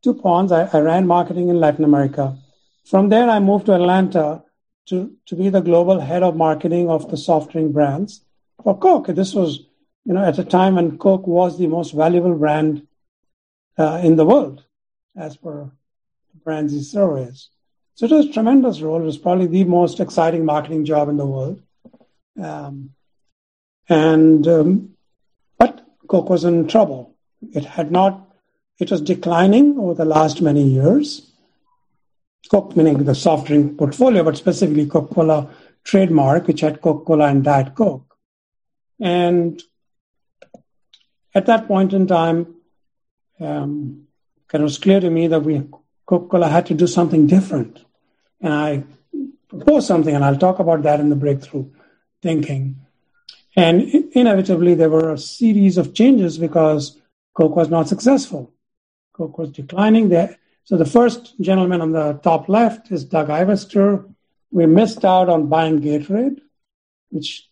to Pond's. I, I ran marketing in Latin America. From there, I moved to Atlanta to to be the global head of marketing of the soft drink brands for Coke. This was you know, at a time when Coke was the most valuable brand uh, in the world, as per brands' surveys. So it was a tremendous role. It was probably the most exciting marketing job in the world. Um, and um, but Coke was in trouble. It had not. It was declining over the last many years. Coke, meaning the soft drink portfolio, but specifically Coca-Cola trademark, which had Coca-Cola and Diet Coke. And at that point in time, um, it was clear to me that we Coca-Cola had to do something different, and I proposed something, and I'll talk about that in the breakthrough thinking. And inevitably, there were a series of changes because Coke was not successful. Coke was declining. There, so the first gentleman on the top left is Doug Ivester. We missed out on buying Gatorade, which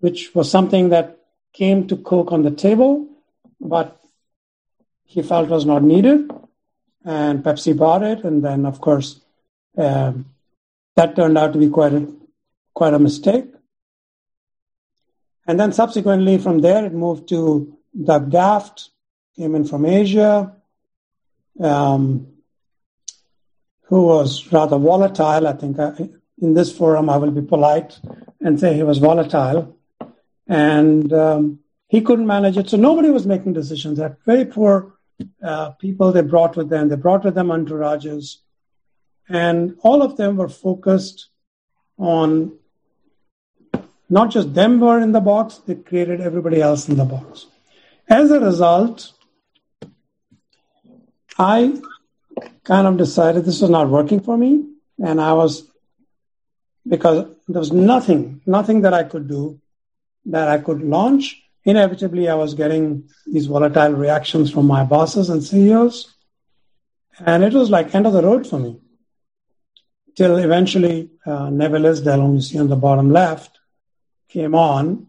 which was something that came to Coke on the table, but he felt was not needed, and Pepsi bought it, and then of course um, that turned out to be quite a quite a mistake. And then subsequently from there it moved to Doug Daft, came in from Asia, um, who was rather volatile. I think I, uh, in this forum I will be polite and say he was volatile and um, he couldn't manage it. So nobody was making decisions. That very poor uh, people they brought with them. They brought with them entourages, and all of them were focused on not just them were in the box. They created everybody else in the box. As a result, I kind of decided this was not working for me, and I was because there was nothing, nothing that I could do that I could launch, inevitably I was getting these volatile reactions from my bosses and CEOs. And it was like end of the road for me. Till eventually uh, Neville Isdell, whom you see on the bottom left, came on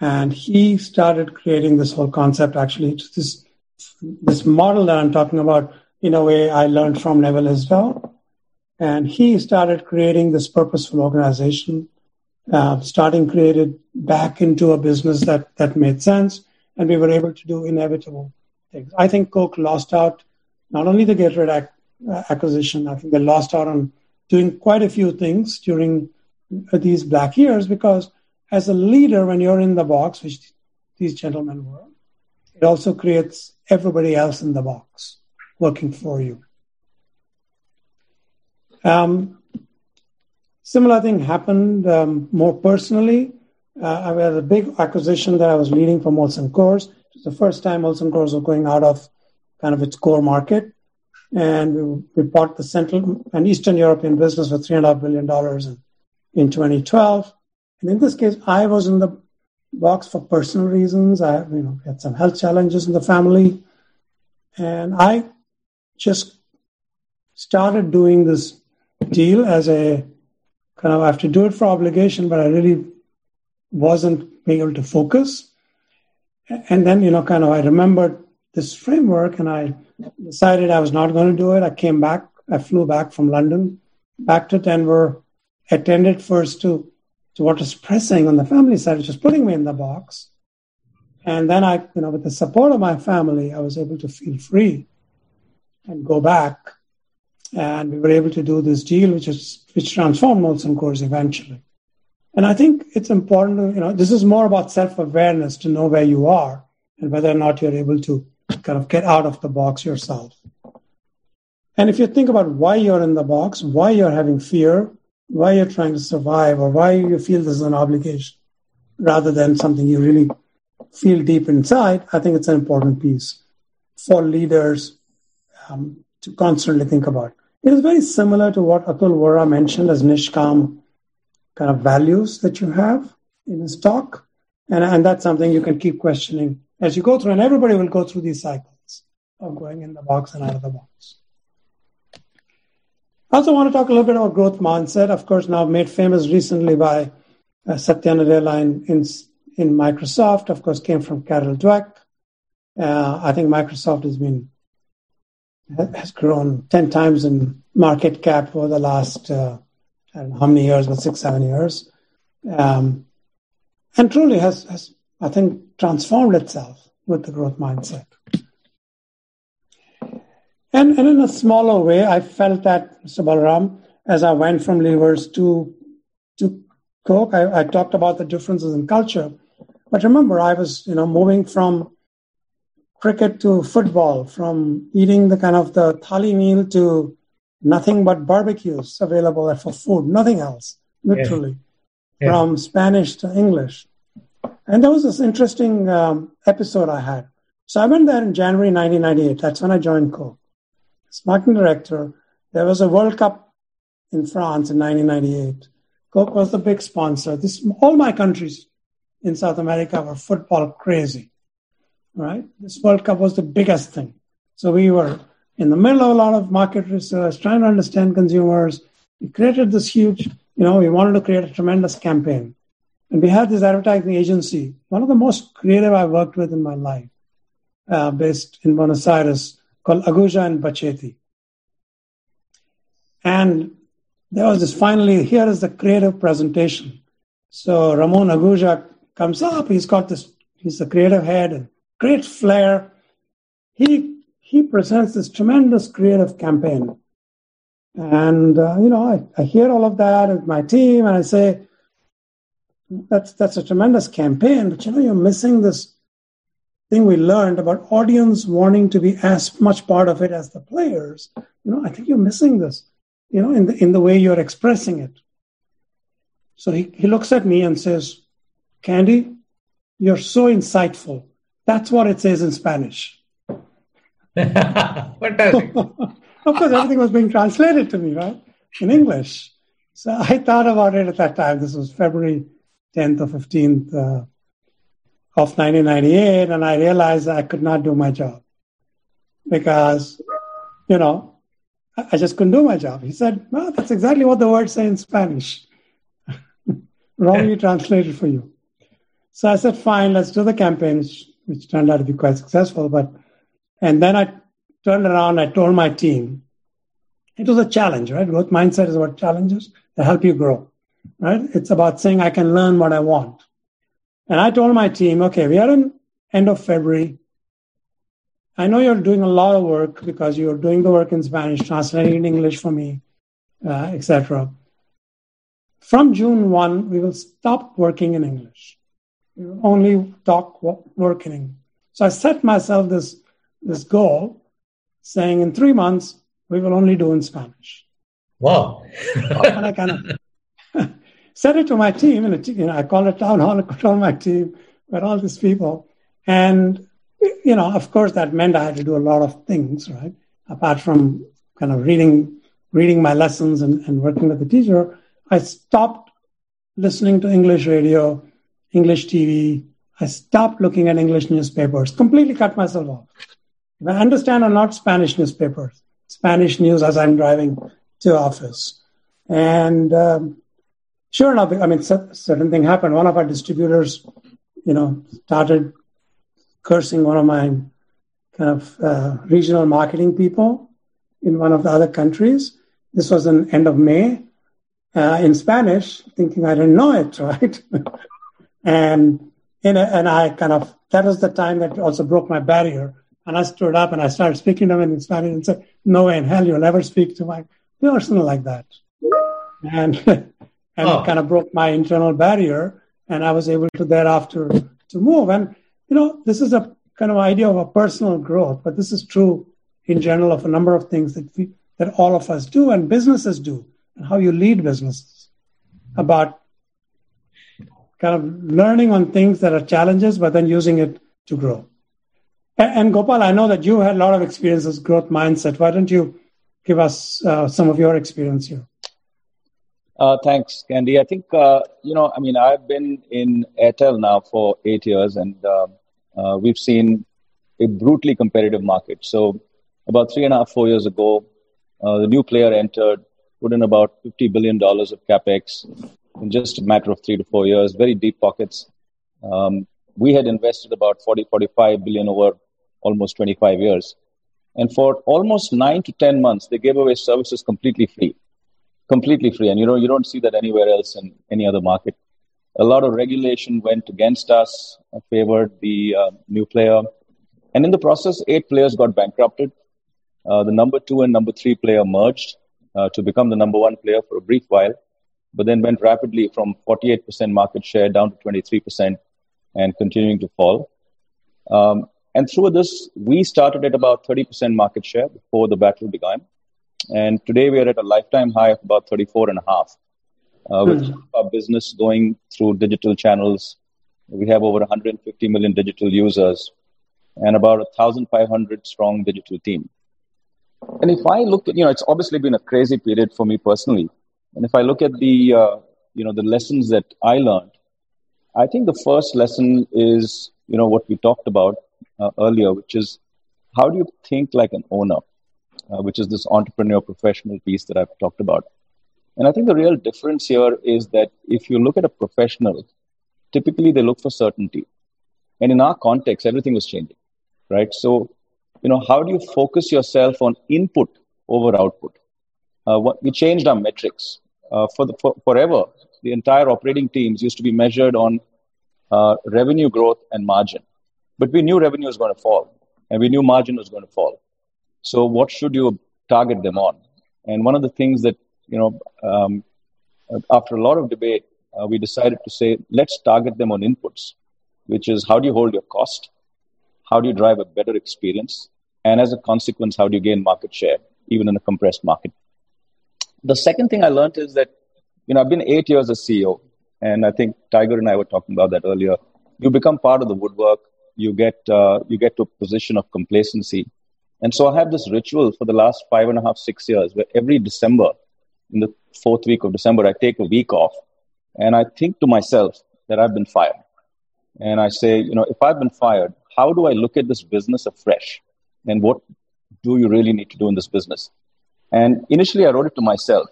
and he started creating this whole concept. Actually, this, this model that I'm talking about, in a way, I learned from Neville Isdell. And he started creating this purposeful organization uh, starting created back into a business that, that made sense, and we were able to do inevitable things. I think Coke lost out not only the Gatorade ac- uh, acquisition, I think they lost out on doing quite a few things during these black years because as a leader, when you're in the box, which these gentlemen were, it also creates everybody else in the box working for you. Um, Similar thing happened um, more personally. Uh, I had a big acquisition that I was leading for Molson Coors. It was the first time Molson Coors was going out of kind of its core market. and we, we bought the Central and Eastern European business for $3.5 billion in, in 2012. And in this case, I was in the box for personal reasons. I you know, had some health challenges in the family. And I just started doing this deal as a kind of, I have to do it for obligation, but I really wasn't being able to focus. And then, you know, kind of, I remembered this framework and I decided I was not going to do it. I came back, I flew back from London back to Denver, attended first to, to what was pressing on the family side, which was putting me in the box. And then I, you know, with the support of my family, I was able to feel free and go back. And we were able to do this deal, which is which transformed Molson Coors eventually. And I think it's important to, you know, this is more about self-awareness to know where you are and whether or not you're able to kind of get out of the box yourself. And if you think about why you're in the box, why you're having fear, why you're trying to survive, or why you feel this is an obligation rather than something you really feel deep inside, I think it's an important piece for leaders um, to constantly think about. It is very similar to what Atul Vora mentioned as Nishkam kind of values that you have in his talk. And, and that's something you can keep questioning as you go through, and everybody will go through these cycles of going in the box and out of the box. I also want to talk a little bit about growth mindset. Of course, now made famous recently by uh, Satya Nadella in, in, in Microsoft. Of course, came from Carol Dweck. Uh, I think Microsoft has been has grown ten times in market cap over the last uh, I don't know how many years, but six, seven years, um, and truly has has I think, transformed itself with the growth mindset. And, and in a smaller way, I felt that, Mr. Balram, as I went from Levers to, to Coke, I, I talked about the differences in culture. But remember, I was, you know, moving from cricket to football, from eating the kind of the thali meal to nothing but barbecues available for food, nothing else, literally, yeah. Yeah. from Spanish to English. And there was this interesting um, episode I had. So I went there in January 1998. That's when I joined Coke. As marketing director, there was a World Cup in France in 1998. Coke was the big sponsor. This all my countries in South America were football crazy. Right? This World Cup was the biggest thing. So we were in the middle of a lot of market research, trying to understand consumers. We created this huge, you know, we wanted to create a tremendous campaign. And we had this advertising agency, one of the most creative I've worked with in my life, uh, based in Buenos Aires, called Aguja and Bachetti. And there was this finally, here is the creative presentation. So Ramon Aguja comes up, he's got this, he's the creative head and great flair. He, he presents this tremendous creative campaign. And, uh, you know, I, I hear all of that with my team and I say, that's that's a tremendous campaign, but you know you're missing this thing we learned about audience wanting to be as much part of it as the players. You know, I think you're missing this. You know, in the in the way you're expressing it. So he, he looks at me and says, Kandy, you're so insightful. That's what it says in Spanish. [laughs] Fantastic. [laughs] of course, everything was being translated to me, right? In English. So I thought about it at that time. This was February 10th or 15th uh, of 1998, and I realized I could not do my job because, you know, I just couldn't do my job. He said, well, that's exactly what the words say in Spanish. [laughs] Wrongly translated for you. So I said, fine, let's do the campaign, which, which turned out to be quite successful. But, and then I turned around, I told my team, it was a challenge, right? Growth mindset is about challenges that help you grow right? It's about saying I can learn what I want. And I told my team, okay, we are in end of February. I know you're doing a lot of work because you're doing the work in Spanish, translating in English for me, uh, etc. From June 1, we will stop working in English. We will only talk, work in English. So I set myself this, this goal saying in three months, we will only do in Spanish. Wow. and I kind of said it to my team, and you know, I called a town hall, [laughs] I told my team, with all these people. And, you know, of course, that meant I had to do a lot of things, right? apart from kind of reading reading my lessons and, and working with the teacher, I stopped listening to English radio, English TV. I stopped looking at English newspapers, completely cut myself off. I understand are not Spanish newspapers, Spanish news as I'm driving to office. And um, sure enough, I mean, certain thing happened. One of our distributors, you know, started cursing one of my kind of uh, regional marketing people in one of the other countries. This was in end of May uh, in Spanish, thinking I didn't know it, [laughs] right? and a, and I kind of that was the time that also broke my barrier. And I stood up and I started speaking to him in Spanish and said, "No way in hell you'll ever speak to my person like that." And [laughs] and oh. kind of broke my internal barrier, and I was able to thereafter to move. And you know, this is a kind of idea of a personal growth, but this is true in general of a number of things that we, that all of us do and businesses do, and how you lead businesses about kind of learning on things that are challenges, but then using it to grow. And, and Gopal, I know that you had a lot of experiences, growth mindset. Why don't you give us uh, some of your experience here? Uh, thanks, Kandy. I think, uh, you know, I mean, I've been in Airtel now for eight years and uh, we've seen a brutally competitive market. So, about three and a half, four years ago, the new player entered, put in about $50 billion of capex in just a matter of three to four years, very deep pockets. Um, we had invested about 40, 45 billion over almost 25 years. And for almost nine to 10 months, they gave away services completely free, completely free. And you know, you don't see that anywhere else in any other market. A lot of regulation went against us, favored the uh, new player. And in the process, eight players got bankrupted. Uh, the number two and number three player merged uh, to become the number one player for a brief while but then went rapidly from 48% market share down to 23% and continuing to fall. Um, and through this, we started at about 30% market share before the battle began. And today we are at a lifetime high of about 34 and a half. Uh, with mm. our business going through digital channels, we have over 150 million digital users and about a 1,500 strong digital team. And if I look at, you know, it's obviously been a crazy period for me personally. And if I look at the, uh, you know, the lessons that I learned, I think the first lesson is, you know, what we talked about uh, earlier, which is how do you think like an owner, uh, which is this entrepreneur professional piece that I've talked about. And I think the real difference here is that if you look at a professional, typically they look for certainty. And in our context, everything was changing, right? So, you know, how do you focus yourself on input over output? Uh, what, we changed our metrics uh, for, the, for forever, the entire operating teams used to be measured on uh, revenue growth and margin. But we knew revenue was going to fall, and we knew margin was going to fall. So, what should you target them on? And one of the things that you know, um, after a lot of debate, uh, we decided to say, let's target them on inputs, which is how do you hold your cost, how do you drive a better experience, and as a consequence, how do you gain market share, even in a compressed market. The second thing I learned is that, you know, I've been eight years as CEO, and I think Tiger and I were talking about that earlier. You become part of the woodwork. You get uh, you get to a position of complacency, and so I have this ritual for the last five and a half, six years, where every December, in the fourth week of December, I take a week off, and I think to myself that I've been fired, and I say, you know, if I've been fired, how do I look at this business afresh, and what do you really need to do in this business? And initially, I wrote it to myself.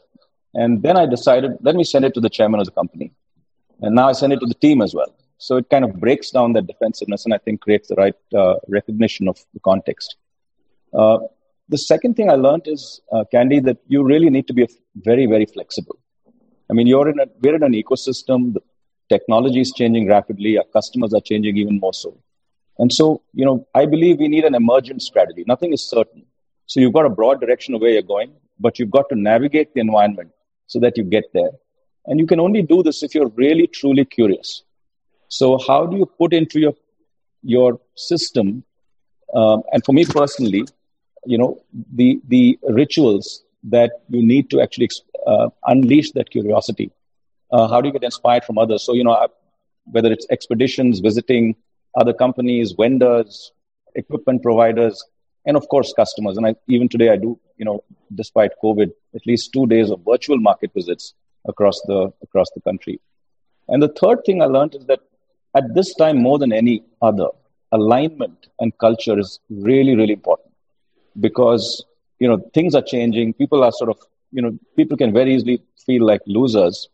And then I decided, let me send it to the chairman of the company. And now I send it to the team as well. So it kind of breaks down that defensiveness and I think creates the right uh, recognition of the context. Uh, the second thing I learned is, uh, Kandy, that you really need to be very, very flexible. I mean, you're in a, we're in an ecosystem. The technology is changing rapidly. Our customers are changing even more so. And so, you know, I believe we need an emergent strategy. Nothing is certain. So you've got a broad direction of where you're going, but you've got to navigate the environment so that you get there. And you can only do this if you're really truly curious. So how do you put into your your system? Um, and for me personally, you know, the the rituals that you need to actually uh, unleash that curiosity. Uh, how do you get inspired from others? So you know, whether it's expeditions, visiting other companies, vendors, equipment providers, and of course customers. And I, even today, I do, you know, despite COVID, at least two days of virtual market visits across the across the country. And the third thing I learned is that at this time, more than any other, alignment and culture is really, really important because you know things are changing. People are sort of you know people can very easily feel like losers.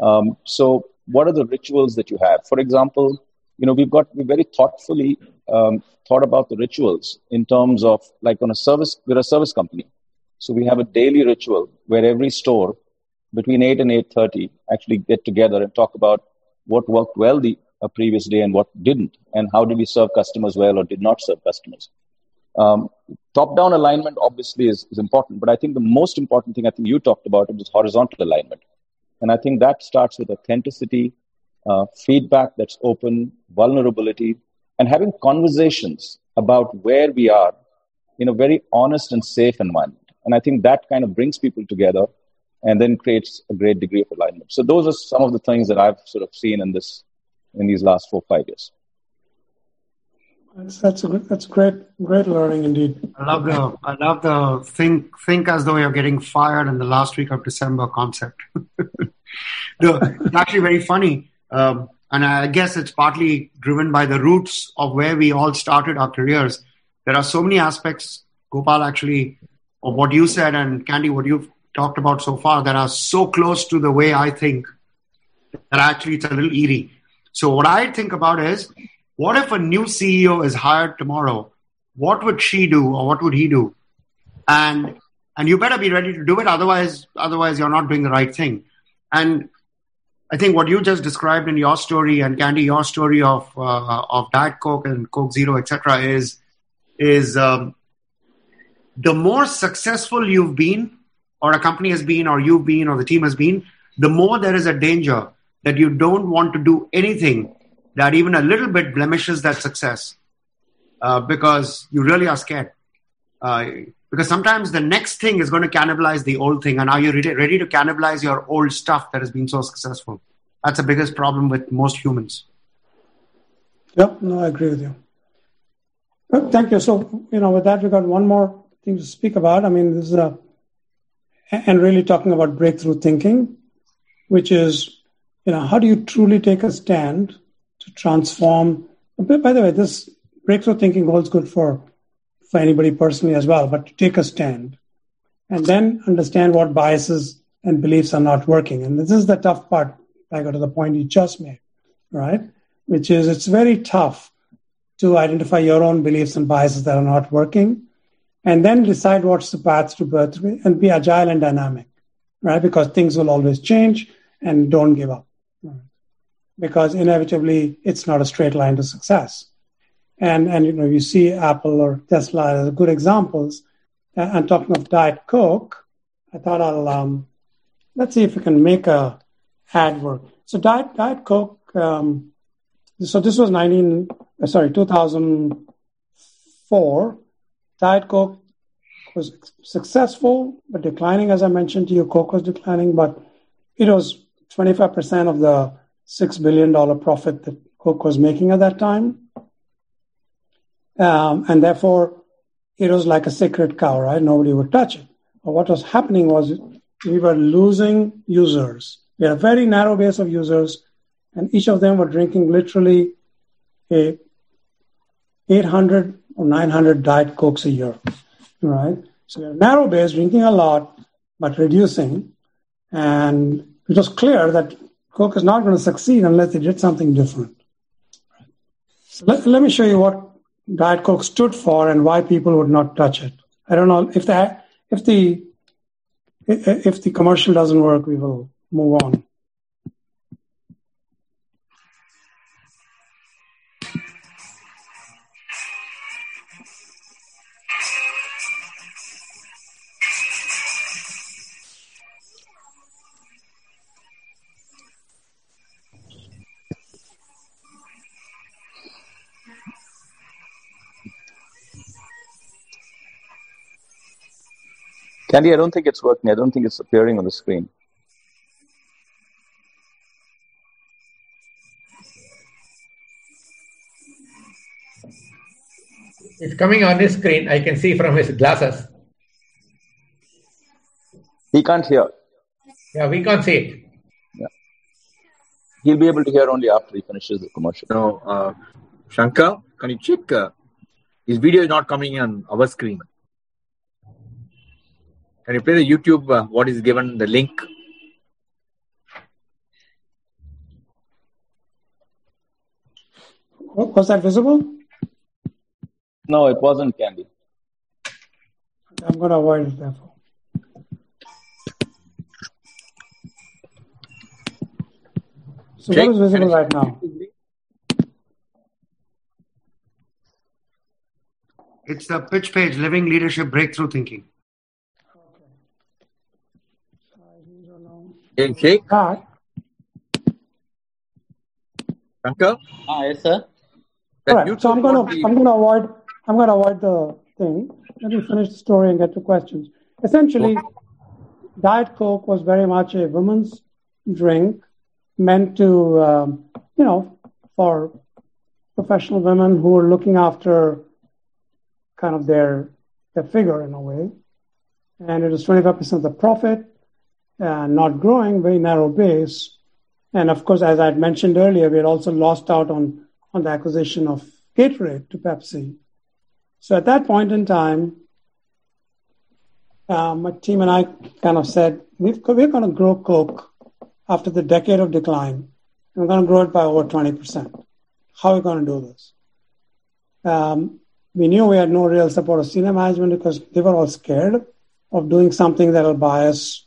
Um, so, what are the rituals that you have? For example, you know we've got we very thoughtfully um, thought about the rituals in terms of like on a service. We're a service company, so we have a daily ritual where every store between 8 and 8.30 actually get together and talk about what worked well the previous day and what didn't and how did we serve customers well or did not serve customers um, top down alignment obviously is, is important but i think the most important thing i think you talked about is horizontal alignment and i think that starts with authenticity uh, feedback that's open vulnerability and having conversations about where we are in a very honest and safe environment and i think that kind of brings people together and then creates a great degree of alignment. So those are some of the things that I've sort of seen in this in these last four five years. That's that's a that's great great learning indeed. I love the I love the think think as though you're getting fired in the last week of December concept. [laughs] the, it's actually very funny, um, and I guess it's partly driven by the roots of where we all started our careers. There are so many aspects, Gopal, actually, of what you said and Kandy, what you've talked about so far that are so close to the way I think that actually it's a little eerie. So what I think about is, what if a new CEO is hired tomorrow? What would she do or what would he do? And and you better be ready to do it, otherwise otherwise you're not doing the right thing. And I think what you just described in your story and Kandy, your story of uh, of Diet Coke and Coke Zero, etc., is is um, the more successful you've been, or a company has been, or you've been, or the team has been, the more there is a danger that you don't want to do anything that even a little bit blemishes that success uh, because you really are scared. Uh, because sometimes the next thing is going to cannibalize the old thing, and are you ready, ready to cannibalize your old stuff that has been so successful? That's the biggest problem with most humans. Yep, no, I agree with you. thank you. So, you know, with that, we got one more thing to speak about. I mean, this is a and really talking about breakthrough thinking, which is, you know, how do you truly take a stand to transform? By the way, this breakthrough thinking holds good for for anybody personally as well, but to take a stand and then understand what biases and beliefs are not working. And this is the tough part. I go to the point you just made, right? Which is it's very tough to identify your own beliefs and biases that are not working and then decide what's the path to birth and be agile and dynamic, right? Because things will always change and don't give up. Because inevitably it's not a straight line to success. And, and you know, you see Apple or Tesla as good examples. And talking of Diet Coke, I thought I'll, um, let's see if we can make a ad work. So Diet, Diet Coke, um, so this was 19, sorry, 2004 Diet Coke was successful, but declining, as I mentioned to you. Coke was declining, but it was 25% of the $6 billion profit that Coke was making at that time. Um, and therefore, it was like a sacred cow, right? Nobody would touch it. But what was happening was we were losing users. We had a very narrow base of users, and each of them were drinking literally a 800 or 900 Diet Cokes a year, right? So they're narrow base, drinking a lot, but reducing. And it was clear that Coke is not going to succeed unless they did something different. So let, let me show you what Diet Coke stood for and why people would not touch it. I don't know if that if the if the commercial doesn't work, we will move on. Kandy, I don't think it's working. I don't think it's appearing on the screen. It's coming on his screen. I can see from his glasses. He can't hear. Yeah, we can't see it. He'll be able to hear only after he finishes the commercial. No, uh, Shankar, can you check? Uh, his video is not coming on our screen. Can you play the YouTube? Uh, what is given the link? Was that visible? No, it wasn't Kandy. I'm going to avoid it, therefore. So Check. what is visible right now? It's the pitch page, Living Leadership Breakthrough Thinking. Can you check? That, Shankar? Ah, yes, sir. That all right, so I'm gonna be- I'm going to avoid I'm going to avoid the thing. Let me finish the story and get to questions. Essentially, Diet Coke was very much a woman's drink meant to, um, you know, for professional women who are looking after kind of their their figure in a way. And it was 25% of the profit, uh, not growing, very narrow base. And of course, as I had mentioned earlier, we had also lost out on, on the acquisition of Gatorade to Pepsi. So at that point in time, uh, my team and I kind of said, We've, we're going to grow Coke after the decade of decline. And we're going to grow it by over 20%. How are we going to do this? Um, we knew we had no real support of senior management because they were all scared of doing something that will bias,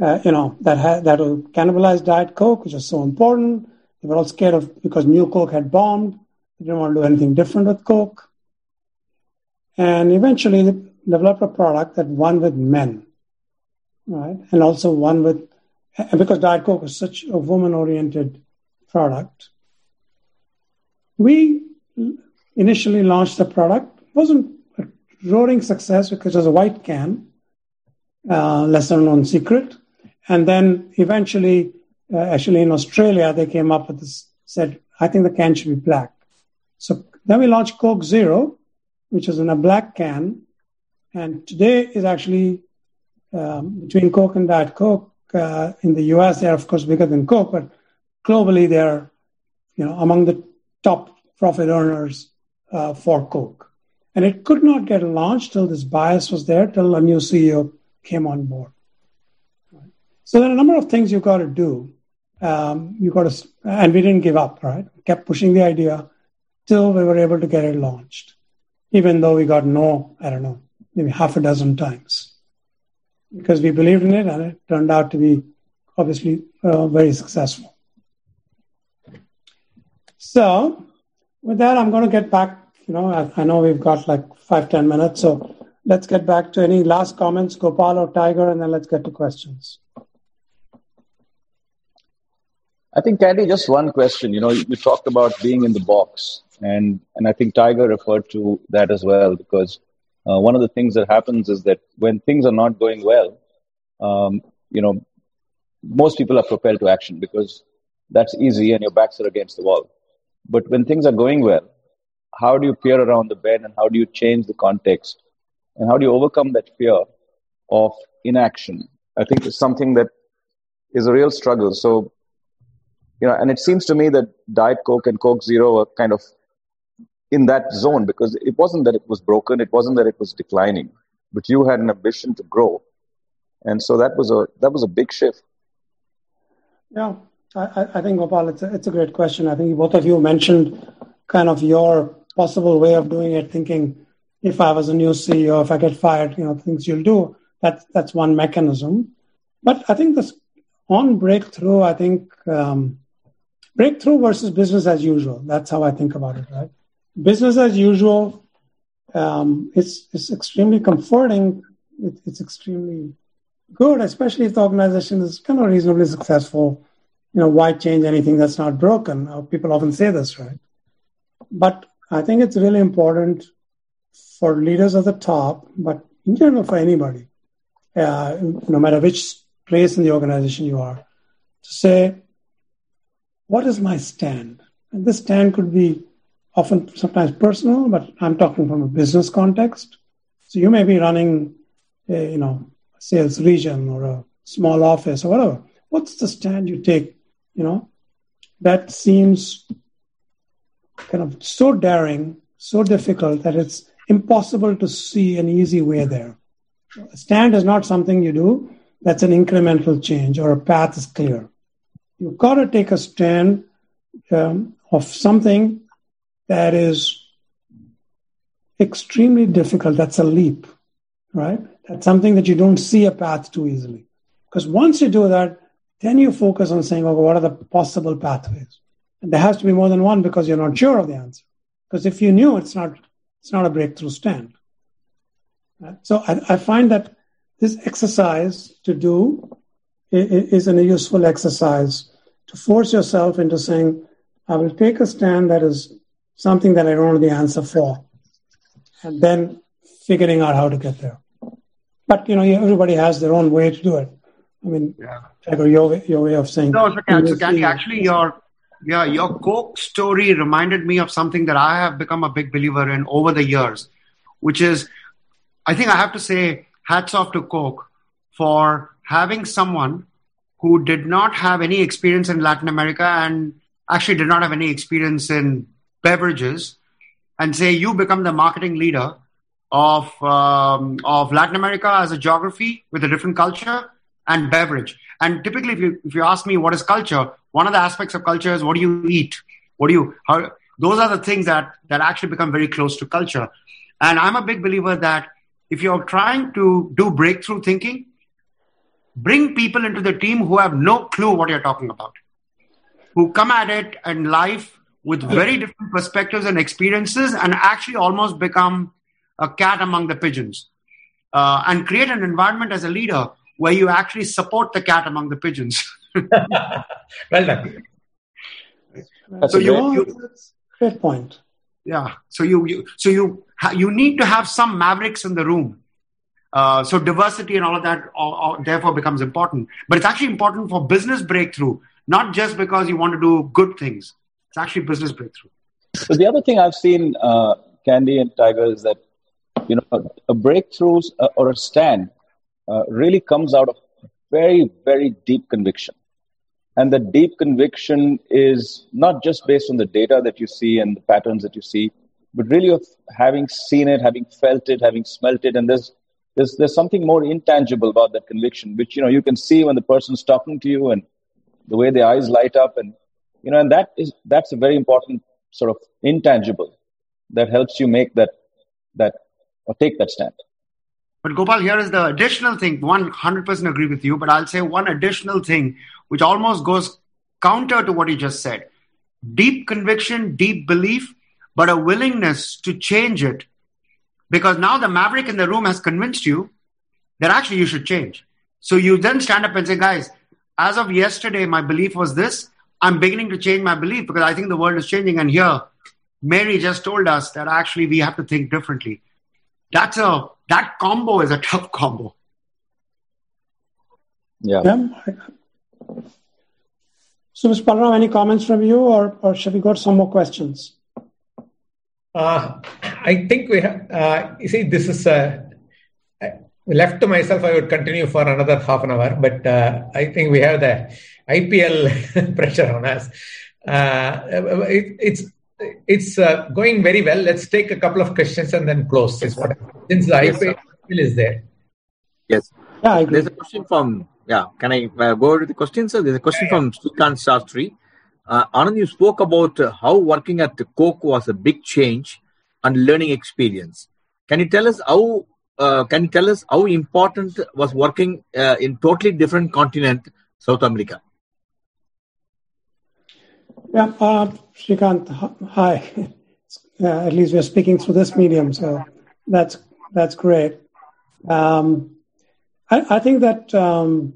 uh, you know, that ha- that will cannibalize Diet Coke, which is so important. They were all scared of because New Coke had bombed. They didn't want to do anything different with Coke. And eventually they developed a product that won with men, right? And also won with, and because Diet Coke was such a woman oriented product, we initially launched the product. It wasn't a roaring success because it was a white can, uh, lesser known secret. And then eventually, uh, actually in Australia, they came up with this, said, I think the can should be black. So then we launched Coke Zero, which is in a black can. And today is actually um, between Coke and Diet Coke. Uh, in the US, they're of course bigger than Coke, but globally they're, you know, among the top profit earners uh, for Coke. And it could not get launched till this bias was there, till a new CEO came on board. So there are a number of things you've got to do. Um, you got to, and we didn't give up, right? We kept pushing the idea till we were able to get it launched, even though we got no, I don't know, maybe half a dozen times, because we believed in it, and it turned out to be obviously uh, very successful. So, with that, I'm going to get back. You know, I, I know we've got like five ten minutes, so let's get back to any last comments, Gopal or Tiger, and then let's get to questions. I think, Kandy, just one question. You know, you talked about being in the box, and and I think Tiger referred to that as well because uh, one of the things that happens is that when things are not going well, um, you know, most people are propelled to action because that's easy and your backs are against the wall. But when things are going well, how do you peer around the bend and how do you change the context and how do you overcome that fear of inaction? I think it's something that is a real struggle. So you know, and it seems to me that Diet Coke and Coke Zero are kind of in that zone because it wasn't that it was broken, it wasn't that it was declining, but you had an ambition to grow, and so that was a that was a big shift. Yeah, I, I think Gopal, it's a, it's a great question. I think both of you mentioned kind of your possible way of doing it, thinking if I was a new CEO, if I get fired, you know, things you'll do. That's that's one mechanism. But I think this on breakthrough, I think um, breakthrough versus business as usual. That's how I think about it, right? Business as usual, um, it's, it's extremely comforting. It, it's extremely good, especially if the organization is kind of reasonably successful. You know, why change anything that's not broken? People often say this, right? But I think it's really important for leaders at the top, but in general for anybody, uh, no matter which place in the organization you are, to say, what is my stand? And this stand could be often sometimes personal, but I'm talking from a business context. So you may be running, a, you know, a sales region or a small office or whatever. What's the stand you take? You know, that seems kind of so daring, so difficult that it's impossible to see an easy way there. A stand is not something you do that's an incremental change or a path is clear. You've got to take a stand um, of something that is extremely difficult. That's a leap, right? That's something that you don't see a path to easily. Because once you do that, then you focus on saying, okay, what are the possible pathways? And there has to be more than one because you're not sure of the answer. Because if you knew, it's not, it's not a breakthrough stand. Right? So I, I find that this exercise to do is a useful exercise to force yourself into saying, I will take a stand that is something that I don't know the answer for, and then figuring out how to get there. But you know, everybody has their own way to do it. I mean, yeah. Tiger, your your way of saying. No, so, so Kandy, actually, your yeah, your Coke story reminded me of something that I have become a big believer in over the years, which is, I think I have to say, hats off to Coke for having someone who did not have any experience in Latin America and actually did not have any experience in beverages and say you become the marketing leader of um, of Latin America as a geography with a different culture and beverage. And typically, if you if you ask me what is culture, one of the aspects of culture is what do you eat, what do you how. Those are the things that that actually become very close to culture. And I'm a big believer that if you're trying to do breakthrough thinking, bring people into the team who have no clue what you're talking about, who come at it in life with very different perspectives and experiences and actually almost become a cat among the pigeons uh, and create an environment as a leader where you actually support the cat among the pigeons. [laughs] well done. That's so you, you, great point. Yeah. So you, you so you you need to have some mavericks in the room. Uh, so diversity and all of that all, all, therefore becomes important. But it's actually important for business breakthrough, not just because you want to do good things. It's actually business breakthrough. So the other thing I've seen, uh, Kandy and Tiger, is that you know a, breakthrough uh, or a stand uh, really comes out of very very deep conviction, and the deep conviction is not just based on the data that you see and the patterns that you see, but really of having seen it, having felt it, having smelt it, and there's there's there's something more intangible about that conviction, which you know you can see when the person's talking to you and the way their eyes light up and you know and that is that's a very important sort of intangible that helps you make that that or take that stand. But gopal here is the additional thing. 100% agree with you but i'll say one additional thing which almost goes counter to what you just said. Deep conviction deep belief but a willingness to change it because now the maverick in the room has convinced you that actually you should change so you then stand up and say guys as of yesterday my belief was this I'm beginning to change my belief because I think the world is changing. And here, Mary just told us that actually we have to think differently. That's a that combo is a tough combo. Yeah. yeah. So, Mr. Balram, any comments from you, or, or shall we go to some more questions? Uh, I think we have. Uh, you see, this is uh, left to myself. I would continue for another half an hour, but uh, I think we have the IPL [laughs] pressure on us. Uh, it, it's it's uh, going very well. Let's take a couple of questions and then close. Is what since the yes, IPL is there. Yes. Yeah, There's a question from yeah. Can I uh, go to the question, sir? There's a question yeah, from Srikant Shastri. Uh, Anand, you spoke about uh, how working at Coke was a big change and learning experience. Can you tell us how? Uh, can you tell us how important was working uh, in totally different continent, South America? Yeah, uh, Srikant, hi. [laughs] At least we're speaking through this medium, so that's that's great. Um, I, I, think that um,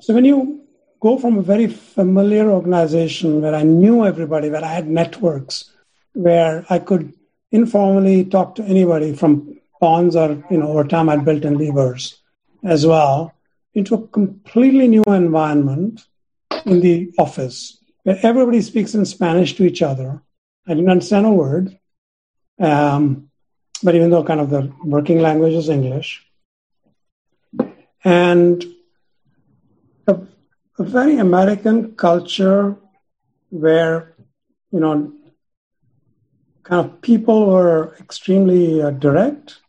so when you go from a very familiar organization where I knew everybody, where I had networks, where I could informally talk to anybody from Pond's or you know over time I'd built in levers as well, into a completely new environment in the office where everybody speaks in Spanish to each other. I didn't understand a word. Um, but even though kind of the working language is English. And a very American culture where, you know, kind of people were extremely uh, direct